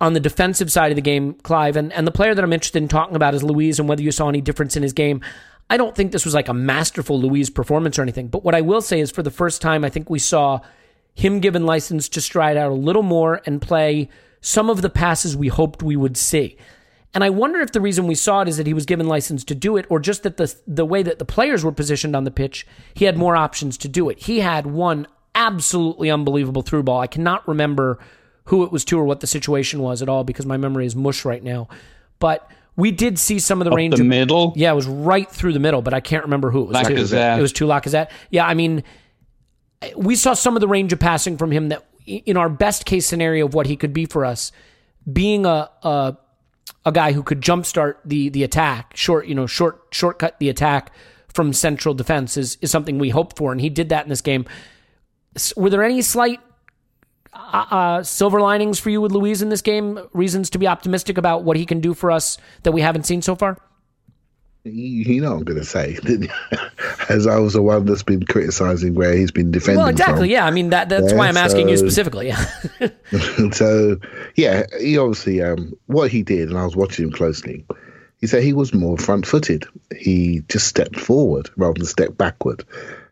on the defensive side of the game, Clive, and, and the player that I'm interested in talking about is Luiz and whether you saw any difference in his game. I don't think this was like a masterful Luiz performance or anything, but what I will say is for the first time, I think we saw him given license to stride out a little more and play some of the passes we hoped we would see. And I wonder if the reason we saw it is that he was given license to do it, or just that the the way that the players were positioned on the pitch, he had more options to do it. He had one absolutely unbelievable through ball. I cannot remember who it was to or what the situation was at all because my memory is mush right now. But we did see some of the Up range the middle? Yeah, it was right through the middle, but I can't remember who it was. to. Lacazette. It was to Lacazette. Yeah, I mean, we saw some of the range of passing from him that in our best case scenario of what he could be for us, being a a, a guy who could jumpstart the the attack, short you know short shortcut the attack from central defense is is something we hope for, and he did that in this game. Were there any slight uh, uh, silver linings for you with Luiz in this game? Reasons to be optimistic about what he can do for us that we haven't seen so far? You, know what I'm going to say? As I was the one that's been criticising where he's been defending. Well, exactly. from. Yeah, I mean that that's Yeah, why I'm asking you specifically. Yeah. so yeah, he obviously um, what he did, and I was watching him closely. He said he was more front-footed. He just stepped forward rather than step backward.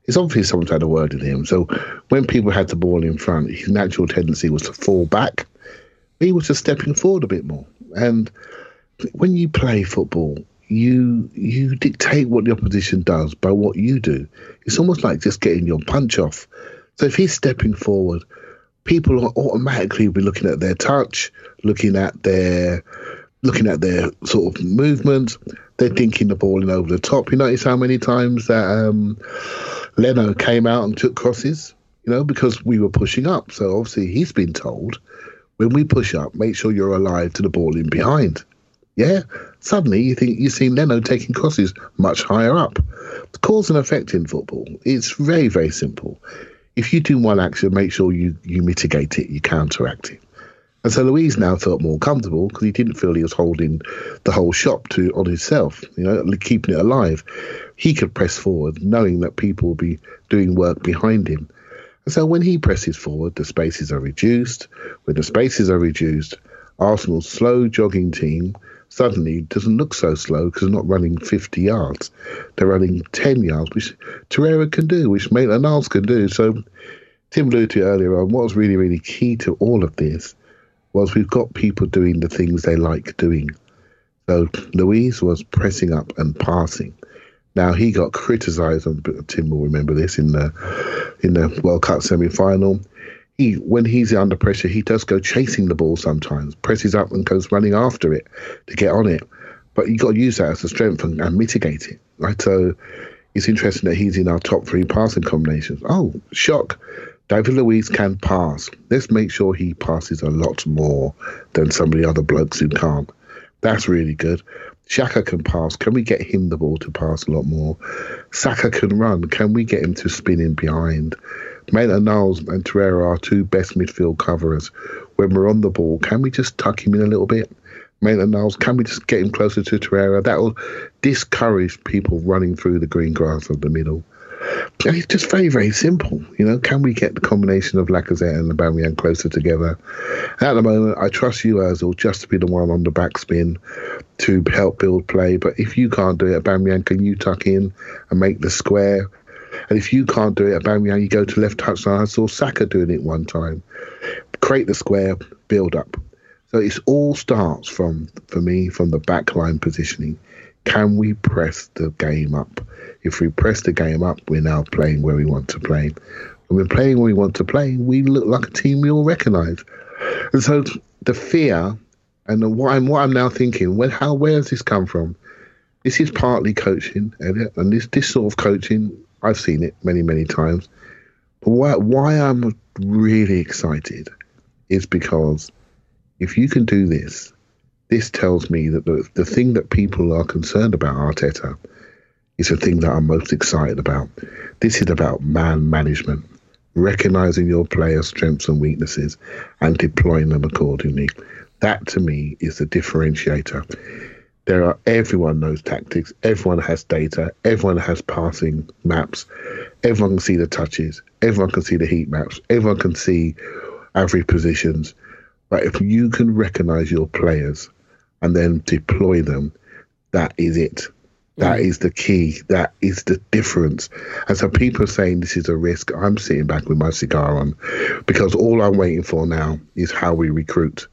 It's obviously someone's had a word with him. So when people had the ball in front, his natural tendency was to fall back. He was just stepping forward a bit more. And when you play football, you you dictate what the opposition does by what you do. It's almost like just getting your punch off. So if he's stepping forward, people will automatically be looking at their touch, looking at their looking at their sort of movement. They're dinking the ball in over the top. You notice how many times that um, Leno came out and took crosses, you know, because we were pushing up. So obviously he's been told when we push up, make sure you're alive to the ball in behind. Yeah. Suddenly you think you see Leno taking crosses much higher up. The cause and effect in football. It's very, very simple. If you do one action, make sure you, you mitigate it, you counteract it. And so Luiz now felt more comfortable because he didn't feel he was holding the whole shop to on himself, you know, keeping it alive. He could press forward, knowing that people will be doing work behind him. And so when he presses forward, the spaces are reduced. When the spaces are reduced, Arsenal's slow jogging team suddenly doesn't look so slow because they're not running 50 yards. They're running 10 yards, which Torreira can do, which Maitland Niles can do. So Tim alluded to earlier on, what was really, really key to all of this was we've got people doing the things they like doing. So Luiz was pressing up and passing. Now he got criticised, and Tim will remember this in the in the World Cup semi final. He, when he's under pressure, he does go chasing the ball sometimes, presses up and goes running after it to get on it. But you got to use that as a strength and, and mitigate it, right? So it's interesting that he's in our top three passing combinations. Oh, shock! David Luiz can pass. Let's make sure he passes a lot more than some of the other blokes who can't. That's really good. Xhaka can pass. Can we get him the ball to pass a lot more? Saka can run. Can we get him to spin in behind? Maitland Niles and Torreira are two best midfield coverers. When we're on the ball, can we just tuck him in a little bit? Maitland Niles, can we just get him closer to Torreira? That will discourage people running through the green grass of the middle. And it's just very, very simple. You know, can we get the combination of Lacazette and Aubameyang closer together? At the moment, I trust you, Ozil, just to be the one on the backspin to help build play. But if you can't do it, Aubameyang, can you tuck in and make the square? And if you can't do it, Aubameyang, you go to left touchline. I saw Saka doing it one time. Create the square, build up. So it all starts from, for me, from the backline positioning. Can we press the game up? If we press the game up, we're now playing where we want to play. When we're playing where we want to play, we look like a team we all recognise. And so the fear and what I'm what I'm now thinking, when how where has this come from? This is partly coaching, Elliot, and this this sort of coaching, I've seen it many many times. But why why I'm really excited is because if you can do this, this tells me that the, the thing that people are concerned about Arteta is the thing that I'm most excited about. This is about man management, recognizing your player's strengths and weaknesses and deploying them accordingly. That to me is the differentiator. There are everyone knows tactics, everyone has data, everyone has passing maps, everyone can see the touches, everyone can see the heat maps, everyone can see average positions. But if you can recognize your players and then deploy them, that is it. That mm. is the key. That is the difference. And so people are saying this is a risk. I'm sitting back with my cigar on because all I'm waiting for now is how we recruit.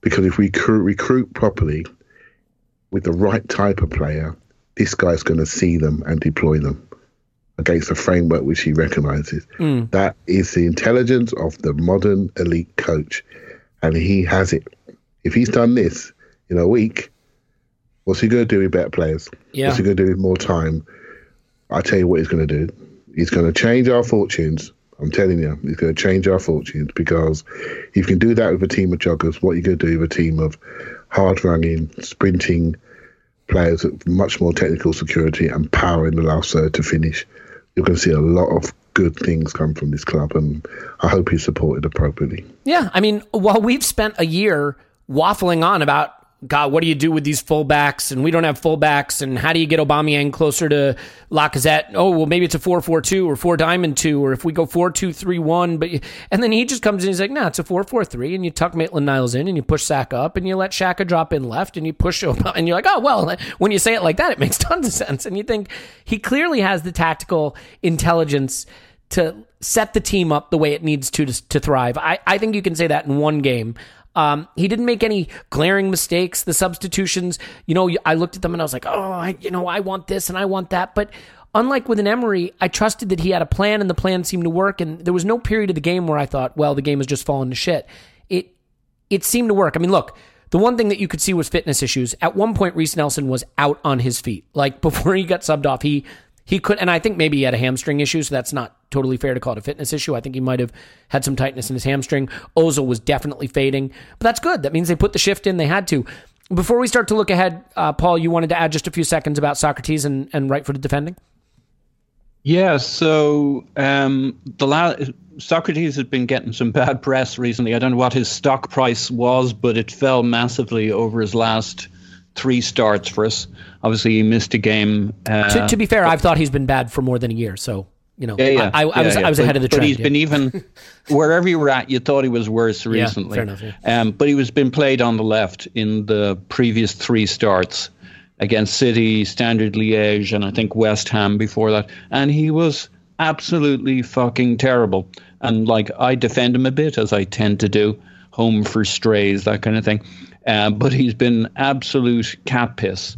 Because if we recruit, recruit properly with the right type of player, this guy's going to see them and deploy them against a framework which he recognizes. Mm. That is the intelligence of the modern elite coach. And he has it. If he's done this in a week, what's he going to do with better players? Yeah. What's he going to do with more time? I tell you what he's going to do. He's going to change our fortunes. I'm telling you, he's going to change our fortunes because if you can do that with a team of joggers, what are you going to do with a team of hard running, sprinting players with much more technical security and power in the last third to finish? You're going to see a lot of good things come from this club, and I hope he's supported appropriately. Yeah, I mean, while we've spent a year waffling on about God, what do you do with these fullbacks? And we don't have fullbacks. And how do you get Aubameyang closer to Lacazette? Oh, well, maybe it's a four-four-two or four diamond two, or if we go four-two-three-one. But and then he just comes in. He's like, "No, it's a four-four-three." And you tuck Maitland Niles in, and you push Saka up, and you let Xhaka drop in left, and you push Obama, and you're like, "Oh, well." When you say it like that, it makes tons of sense. And you think he clearly has the tactical intelligence to set the team up the way it needs to to, to thrive. I, I think you can say that in one game. Um, he didn't make any glaring mistakes. The substitutions, you know, I looked at them and I was like, oh, I, you know, I want this and I want that. But unlike with an Emery, I trusted that he had a plan and the plan seemed to work. And there was no period of the game where I thought, well, the game has just fallen to shit. It it seemed to work. I mean, look, the one thing that you could see was fitness issues. At one point, Reiss Nelson was out on his feet. Like before he got subbed off, he he could, and I think maybe he had a hamstring issue, so that's not totally fair to call it a fitness issue. I think he might have had some tightness in his hamstring. Ozil was definitely fading, but that's good. That means they put the shift in. They had to. Before we start to look ahead, uh, Paul, you wanted to add just a few seconds about Sokratis and, and right footed defending? Yeah, so um, the la- Sokratis has been getting some bad press recently. I don't know what his stock price was, but it fell massively over his last three starts for us. Obviously, he missed a game. Uh, to, to be fair, I've thought he's been bad for more than a year, so you know, yeah, yeah, I, I, yeah, was. I was but, ahead of the trend. but he's been even wherever you were at, you thought he was worse recently. fair enough, yeah. Um, but he was been played on the left in the previous three starts against City, Standard Liège, and I think West Ham before that, and he was absolutely fucking terrible. and like I defend him a bit as I tend to do, home for strays, that kind of thing. Uh, but he's been absolute cat piss.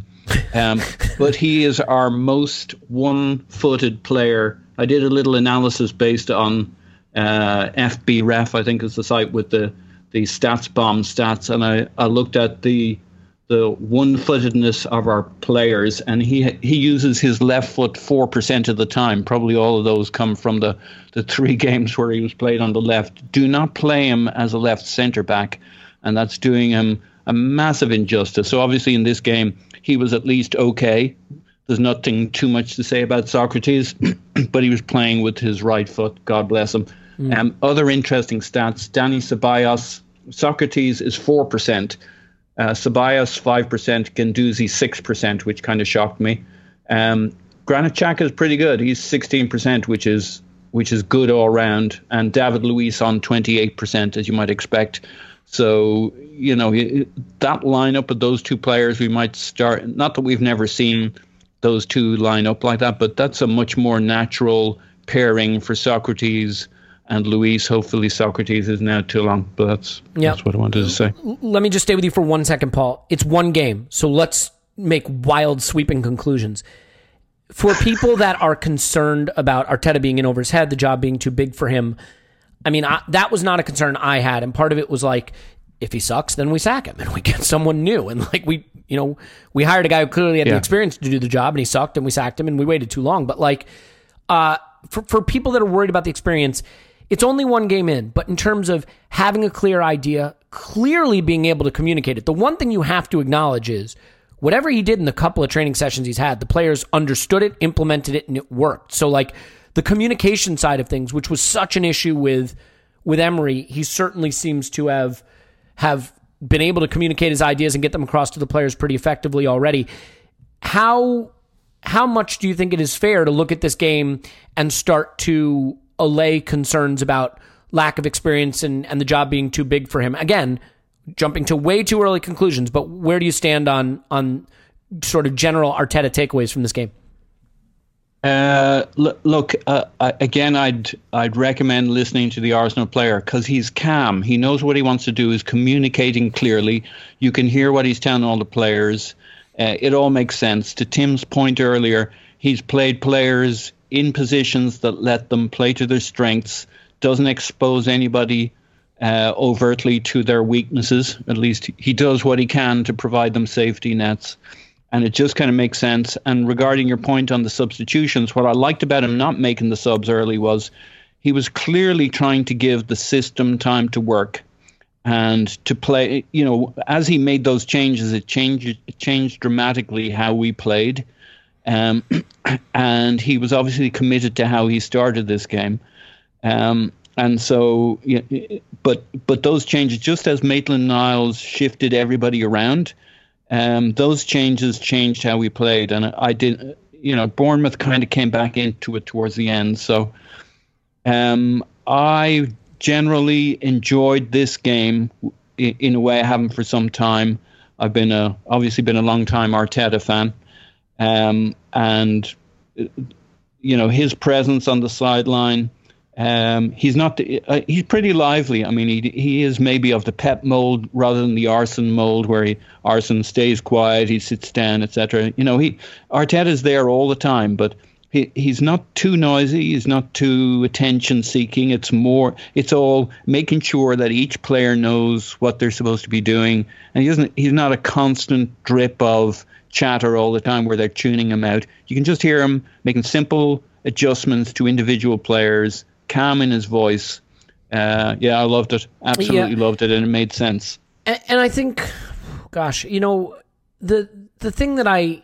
Um, but he is our most one-footed player. I did a little analysis based on uh, FBref, I think is the site with the the StatsBomb stats, and I, I looked at the the one-footedness of our players, and he he uses his left foot four percent of the time. Probably all of those come from the the three games where he was played on the left. Do not play him as a left centre back, and that's doing him a massive injustice. So obviously in this game he was at least okay. There's nothing too much to say about Sokratis, but he was playing with his right foot. God bless him. Mm. Um, other interesting stats: Danny Ceballos, Sokratis is four percent. Uh, Ceballos five percent, Guendouzi six percent, which kind of shocked me. Um, Granit Xhaka is pretty good. He's sixteen percent, which is which is good all round. And David Luiz on twenty eight percent, as you might expect. So you know that lineup of those two players, we might start. Not that we've never seen those two line up like that, but that's a much more natural pairing for Sokratis and Luiz. Hopefully, Sokratis is now too long, but that's yep. that's what I wanted to say. Let me just stay with you for one second, Paul. It's one game, so let's make wild, sweeping conclusions. For people that are concerned about Arteta being in over his head, the job being too big for him, I mean, I, that was not a concern I had, and part of it was like, if he sucks, then we sack him and we get someone new. And like we, you know, we hired a guy who clearly had yeah. the experience to do the job, and he sucked, and we sacked him, and we waited too long. But like, uh, for for people that are worried about the experience, it's only one game in, but in terms of having a clear idea, clearly being able to communicate it, the one thing you have to acknowledge is whatever he did in the couple of training sessions he's had, the players understood it, implemented it, and it worked. So, like the communication side of things, which was such an issue with with Emery, he certainly seems to have have been able to communicate his ideas and get them across to the players pretty effectively already. How how much do you think it is fair to look at this game and start to allay concerns about lack of experience and, and the job being too big for him. Again, jumping to way too early conclusions, but where do you stand on on sort of general Arteta takeaways from this game? Uh, look, uh, again, I'd I'd recommend listening to the Arsenal player because he's calm. He knows what he wants to do. He's communicating clearly. You can hear what he's telling all the players. Uh, it all makes sense. To Tim's point earlier, he's played players in positions that let them play to their strengths, doesn't expose anybody uh, overtly to their weaknesses. At least he does what he can to provide them safety nets. And it just kind of makes sense. And regarding your point on the substitutions, what I liked about him not making the subs early was he was clearly trying to give the system time to work and to play. You know, as he made those changes, it changed it changed dramatically how we played. Um, and he was obviously committed to how he started this game. Um, and so, but but those changes, just as Maitland Niles shifted everybody around, um, those changes changed how we played. And I did, you know, Bournemouth kind of came back into it towards the end. So um, I generally enjoyed this game in, in, a way I haven't for some time. I've been a obviously been a long time Arteta fan. Um, and you know his presence on the sideline. Um, he's not. Uh, he's pretty lively. I mean, he he is maybe of the Pep mold rather than the Arsene mold, where he Arsene stays quiet, he sits down, etc. You know, he Arteta's there all the time, but he he's not too noisy. He's not too attention seeking. It's more. It's all making sure that each player knows what they're supposed to be doing, and he doesn't. He's not a constant drip of chatter all the time where they're tuning him out. You can just hear him making simple adjustments to individual players, calm in his voice. Uh, yeah, I loved it. Absolutely yeah. loved it, and it made sense. And, and I think, gosh, you know, the the thing that I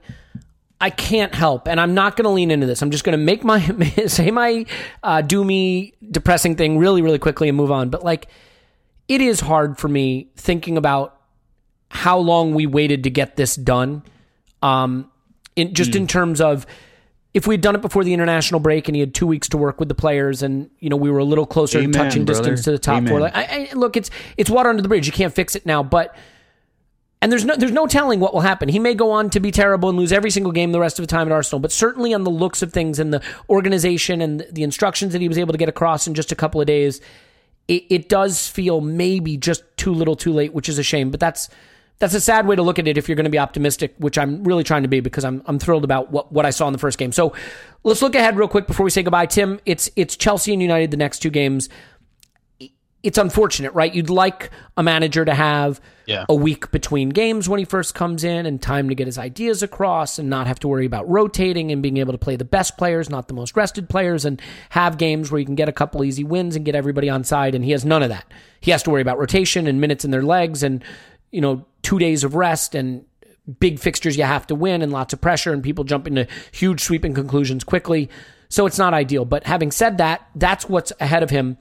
I can't help, and I'm not going to lean into this. I'm just going to make my say my uh, doomy, depressing thing really, really quickly and move on. But like, it is hard for me thinking about how long we waited to get this done um, in just mm. in terms of if we had done it before the international break and he had two weeks to work with the players and you know we were a little closer Amen, touching brother. distance to the top Amen. four like, I, I, look it's it's water under the bridge you can't fix it now but And there's no there's no telling what will happen. He may go on to be terrible and lose every single game the rest of the time at Arsenal, but certainly on the looks of things and the organization and the instructions that he was able to get across in just a couple of days, it, it does feel maybe just too little, too late, which is a shame. But that's that's a sad way to look at it if you're going to be optimistic, which I'm really trying to be because I'm I'm thrilled about what, what I saw in the first game. So let's look ahead real quick before we say goodbye. Tim, it's it's Chelsea and United the next two games it's unfortunate, right? You'd like a manager to have Yeah. a week between games when he first comes in and time to get his ideas across and not have to worry about rotating and being able to play the best players, not the most rested players, and have games where you can get a couple easy wins and get everybody on side. And he has none of that. He has to worry about rotation and minutes in their legs and, you know, two days of rest and big fixtures you have to win and lots of pressure and people jump into huge sweeping conclusions quickly. So it's not ideal. But having said that, that's what's ahead of him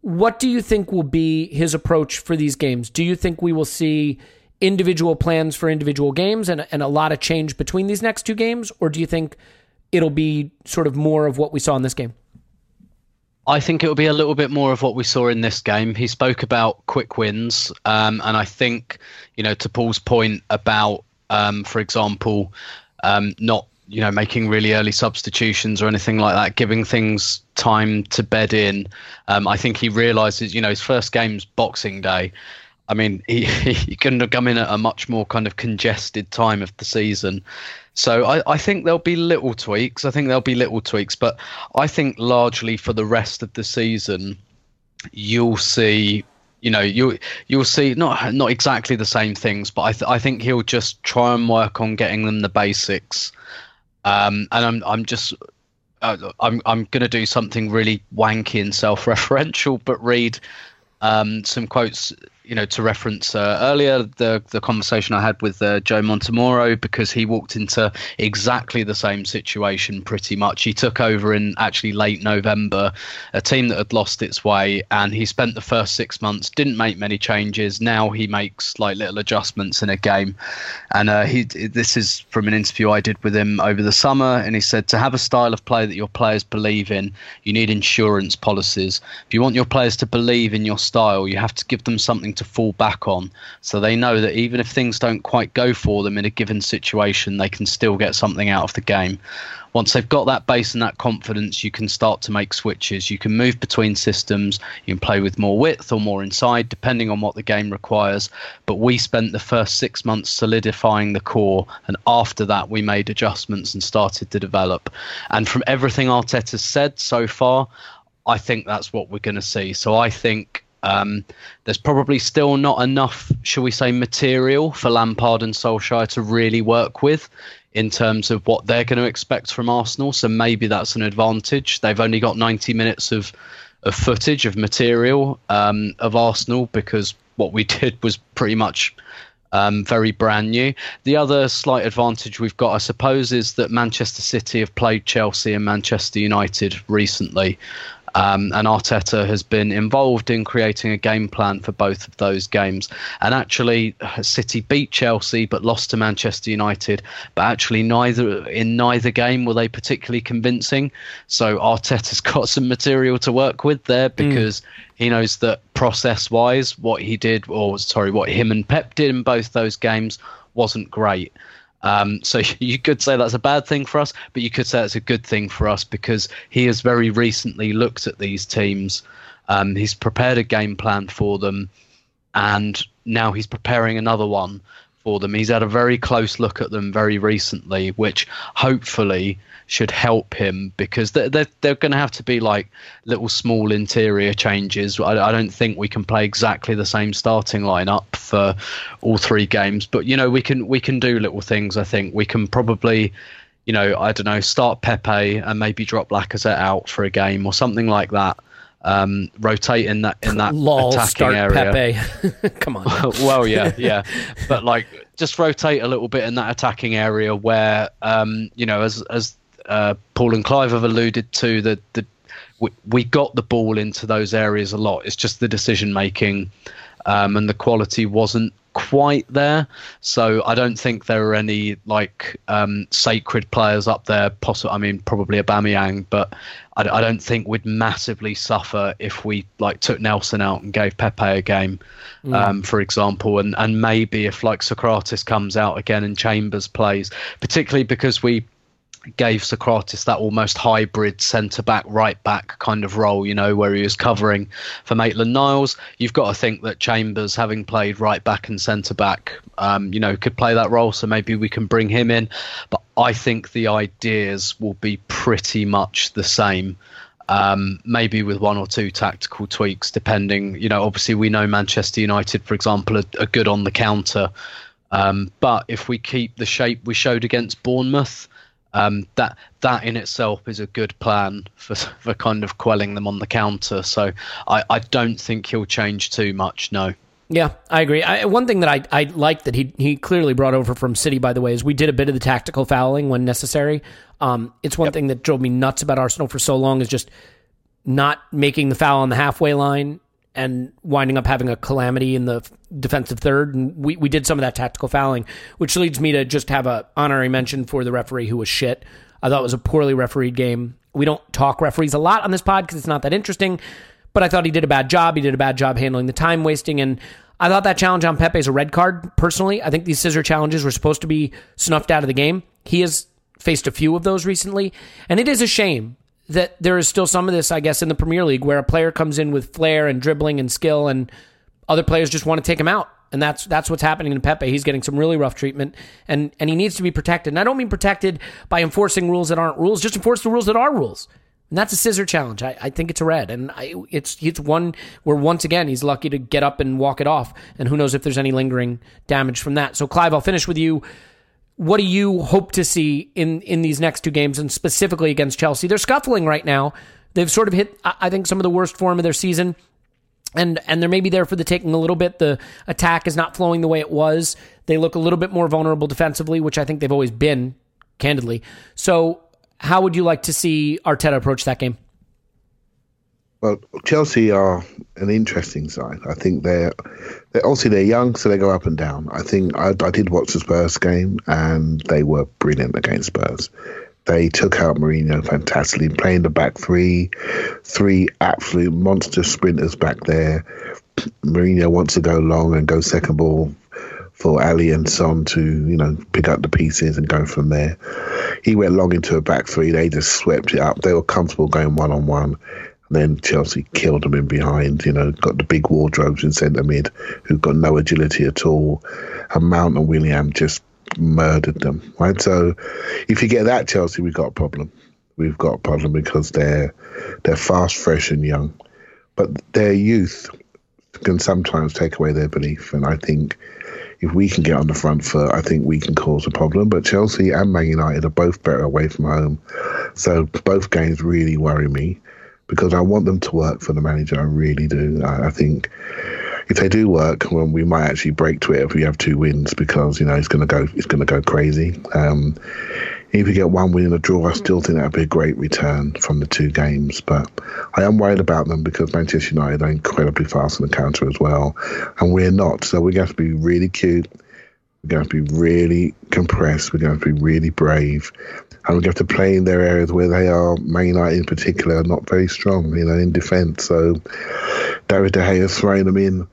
what do you think will be his approach for these games? Do you think we will see individual plans for individual games and, and a lot of change between these next two games? Or do you think it'll be sort of more of what we saw in this game? I think it will be a little bit more of what we saw in this game. He spoke about quick wins, um, and I think, you know, to Paul's point about, um, for example, um, not you know making really early substitutions or anything like that, giving things time to bed in. Um, I think he realizes, you know, his first game's Boxing Day. I mean, he, he couldn't have come in at a much more kind of congested time of the season. So I, I think there'll be little tweaks. I think there'll be little tweaks, but I think largely for the rest of the season, you'll see you know you you'll see not not exactly the same things but i th- i think he'll just try and work on getting them the basics um and i'm i'm just uh, i'm i'm going to do something really wanky and self-referential but read um some quotes you know to reference uh, earlier the the conversation I had with uh, Joe Montemurro because he walked into exactly the same situation pretty much. He took over in actually late November, a team that had lost its way, and he spent the first six months didn't make many changes. Now he makes like little adjustments in a game, and uh, he this is from an interview I did with him over the summer, and he said to have a style of play that your players believe in, you need insurance policies. If you want your players to believe in your style, you have to give them something to fall back on. So they know that even if things don't quite go for them in a given situation they can still get something out of the game. Once they've got that base and that confidence you can start to make switches. You can move between systems. You can play with more width or more inside depending on what the game requires. But we spent the first 6 months solidifying the core and after that we made adjustments and started to develop. And from everything Arteta's said so far I think that's what we're going to see. So I think um, there's probably still not enough, shall we say, material for Lampard and Solskjaer to really work with in terms of what they're going to expect from Arsenal. So maybe that's an advantage. They've only got 90 minutes of of footage of material um, of Arsenal because what we did was pretty much um, very brand new. The other slight advantage we've got, I suppose, is that Manchester City have played Chelsea and Manchester United recently. Um, and Arteta has been involved in creating a game plan for both of those games. And actually, City beat Chelsea but lost to Manchester United. But actually, neither in neither game were they particularly convincing. So Arteta's got some material to work with there because he knows that process-wise, what he did, or sorry, what him and Pep did in both those games wasn't great. Um, so you could say that's a bad thing for us, but you could say it's a good thing for us because he has very recently looked at these teams. Um, he's prepared a game plan for them, and now he's preparing another one for them. He's had a very close look at them very recently, which hopefully should help him because they're, they're, they're going to have to be like little small interior changes. I, I don't think we can play exactly the same starting lineup for all three games, but you know we can we can do little things. I think we can probably, you know, I don't know, start Pepe and maybe drop Lacazette out for a game or something like that. Um, rotate in that in that Lol, attacking area. Come on. well, yeah, yeah, but like just rotate a little bit in that attacking area where, um, you know, as as uh, Paul and Clive have alluded to, the the we, we got the ball into those areas a lot. It's just the decision making um, and the quality wasn't quite there. So I don't think there are any like um, sacred players up there. Possible, I mean, probably a Aubameyang, but I, I, don't think we'd massively suffer if we like took Nelson out and gave Pepe a game, mm. um, for example, and and maybe if like Sokratis comes out again and Chambers plays, particularly because we gave Sokratis that almost hybrid centre back, right back kind of role, you know, where he was covering for Maitland Niles. You've got to think that Chambers, having played right back and centre back, um, you know, could play that role. So maybe we can bring him in. But I think the ideas will be pretty much the same. Um, maybe with one or two tactical tweaks, depending. You know, obviously we know Manchester United, for example, are, are good on the counter. Um, but if we keep the shape we showed against Bournemouth, um, that that in itself is a good plan for for kind of quelling them on the counter. So I, I don't think he'll change too much. No. Yeah, I agree. I, one thing that I, I like that he he clearly brought over from City, by the way, is we did a bit of the tactical fouling when necessary. Um, it's one yep. thing that drove me nuts about Arsenal for so long is just not making the foul on the halfway line and winding up having a calamity in the defensive third. And we, we did some of that tactical fouling, which leads me to just have a honorary mention for the referee who was shit. I thought it was a poorly refereed game. We don't talk referees a lot on this pod because it's not that interesting, but I thought he did a bad job. He did a bad job handling the time wasting. And I thought that challenge on Pepe is a red card, personally. I think these scissor challenges were supposed to be snuffed out of the game. He has faced a few of those recently. And it is a shame that there is still some of this, I guess, in the Premier League where a player comes in with flair and dribbling and skill, and other players just want to take him out. And that's that's what's happening to Pepe. He's getting some really rough treatment, and and he needs to be protected. And I don't mean protected by enforcing rules that aren't rules. Just enforce the rules that are rules. And that's a scissor challenge. I, I think it's a red, and I, it's it's one where once again he's lucky to get up and walk it off. And who knows if there's any lingering damage from that. So Clive, I'll finish with you what do you hope to see in in these next two games and specifically against Chelsea? They're scuffling right now. They've sort of hit I think some of the worst form of their season. And and they're maybe there for the taking a little bit. The attack is not flowing the way it was. They look a little bit more vulnerable defensively, which I think they've always been, candidly. So, how would you like to see Arteta approach that game? Well, Chelsea are an interesting side. I think they're, they're obviously they're young, so they go up and down. I think I, I did watch the Spurs game, and they were brilliant against Spurs. They took out Mourinho fantastically, playing the back three, three absolute monster sprinters back there. Mourinho wants to go long and go second ball for Alli and Son to, you know, pick up the pieces and go from there. He went long into a back three. They just swept it up. They were comfortable going one on one. Then Chelsea killed them in behind, you know, got the big wardrobes in centre mid who've got no agility at all. And Mount and Willian just murdered them, right? So if you get that Chelsea, we've got a problem. We've got a problem because they're they're fast, fresh, and young, but their youth can sometimes take away their belief. And I think if we can get on the front foot, I think we can cause a problem. But Chelsea and Man United are both better away from home, so both games really worry me because I want them to work for the manager. I really do. I, I think if they do work, well, we might actually break to it if we have two wins because you know it's going to go it's going to go crazy. Um, if we get one win and a draw, I still think that'd be a great return from the two games. But I am worried about them because Manchester United are incredibly fast on the counter as well, and we're not. So we're going to be really cute. We're going to be really compressed. We're going to be really brave and we have to play in their areas where they are, Man United in particular, are not very strong, you know, in defence. So David De Gea throwing them in.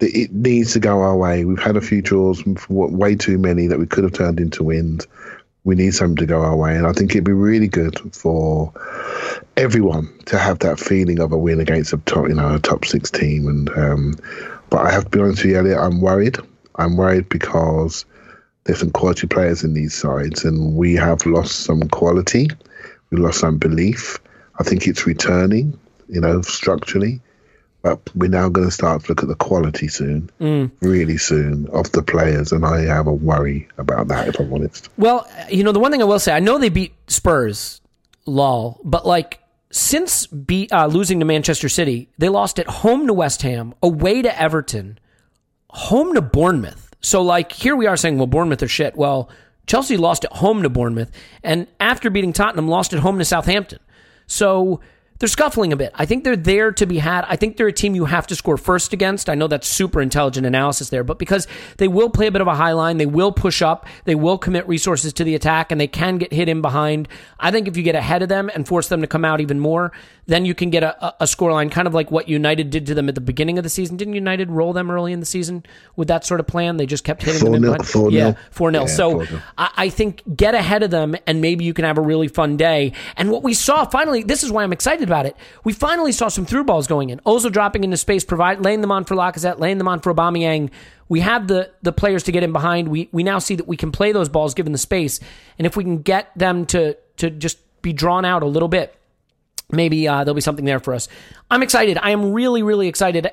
It needs to go our way. We've had a few draws, way too many that we could have turned into wins. We need something to go our way, and I think it'd be really good for everyone to have that feeling of a win against a top, you know, a top six team. And um, but I have to be honest with you, Elliot, I'm worried. I'm worried because there's some quality players in these sides, and we have lost some quality. We lost some belief. I think it's returning, you know, structurally. But we're now going to start to look at the quality soon, mm. really soon, of the players, and I have a worry about that, if I'm honest. Well, you know, the one thing I will say, I know they beat Spurs, lol, but like since be, uh, losing to Manchester City, they lost at home to West Ham, away to Everton, home to Bournemouth so, like, here we are saying, well, Bournemouth are shit. Well, Chelsea lost at home to Bournemouth, and after beating Tottenham, lost at home to Southampton. So, they're scuffling a bit. I think they're there to be had. I think they're a team you have to score first against. I know that's super intelligent analysis there, but because they will play a bit of a high line, they will push up, they will commit resources to the attack, and they can get hit in behind. I think if you get ahead of them and force them to come out even more, then you can get a, a scoreline, kind of like what United did to them at the beginning of the season. Didn't United roll them early in the season with that sort of plan? They just kept hitting them in behind. 4-0. Yeah, 4 0. Yeah, so 4-0. I, I think get ahead of them and maybe you can have a really fun day. And what we saw finally, this is why I'm excited about it. We finally saw some through balls going in. Ozo dropping into space, provide laying them on for Lacazette, laying them on for Aubameyang. We have the the players to get in behind. We we now see that we can play those balls given the space, and if we can get them to to just be drawn out a little bit, maybe uh, there'll be something there for us. I'm excited. I am really really excited.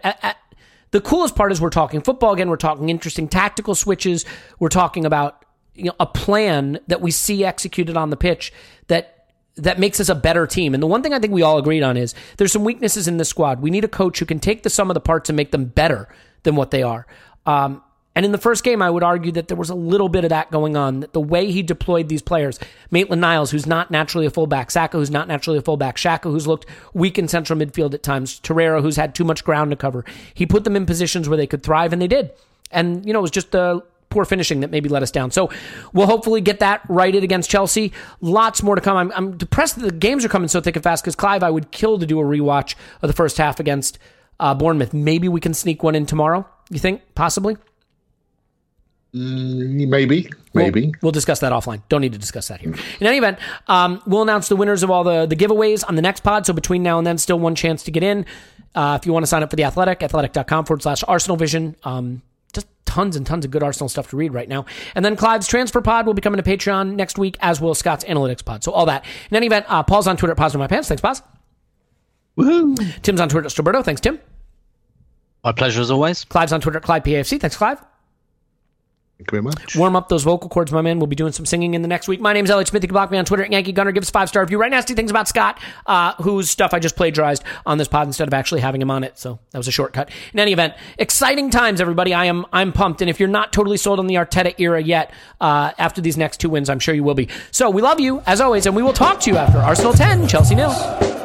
The coolest part is we're talking football again. We're talking interesting tactical switches. We're talking about you know a plan that we see executed on the pitch that that makes us a better team. And the one thing I think we all agreed on is there's some weaknesses in this squad. We need a coach who can take the sum of the parts and make them better than what they are. Um, and in the first game, I would argue that there was a little bit of that going on. That the way he deployed these players, Maitland Niles, who's not naturally a fullback, Saka, who's not naturally a fullback, Xhaka, who's looked weak in central midfield at times, Torreira, who's had too much ground to cover. He put them in positions where they could thrive, and they did. And you know, it was just the poor finishing that maybe let us down. So we'll hopefully get that righted against Chelsea. Lots more to come. I'm, I'm depressed that the games are coming so thick and fast because Clive, I would kill to do a rewatch of the first half against uh, Bournemouth. Maybe we can sneak one in tomorrow. You think possibly? Mm, maybe, maybe. We'll, we'll discuss that offline. Don't need to discuss that here. In any event, um, we'll announce the winners of all the, the giveaways on the next pod. So between now and then, still one chance to get in. Uh, if you want to sign up for the Athletic, athletic.com forward slash Arsenal Vision. Um, just tons and tons of good Arsenal stuff to read right now. And then Clive's transfer pod will be coming to Patreon next week, as will Scott's analytics pod. So all that. In any event, uh, Paul's on Twitter at Pause My Pants. Thanks, Paz. Woohoo. Tim's on Twitter at Stillberto. Thanks, Tim. My pleasure as always. Clive's on Twitter at Clive PAFC. Thanks, Clive. Thank you very much. Warm up those vocal cords, my man. We'll be doing some singing in the next week. My name's Elliot Smith. You can block me on Twitter at Yankee Gunner. Give us five star review. Write nasty things about Scott, uh, whose stuff I just plagiarized on this pod instead of actually having him on it. So that was a shortcut. In any event, exciting times, everybody. I am I'm pumped. And if you're not totally sold on the Arteta era yet, uh, after these next two wins, I'm sure you will be. So we love you as always, and we will talk to you after Arsenal 10, Chelsea nil.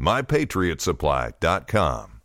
MyPatriotSupply.com.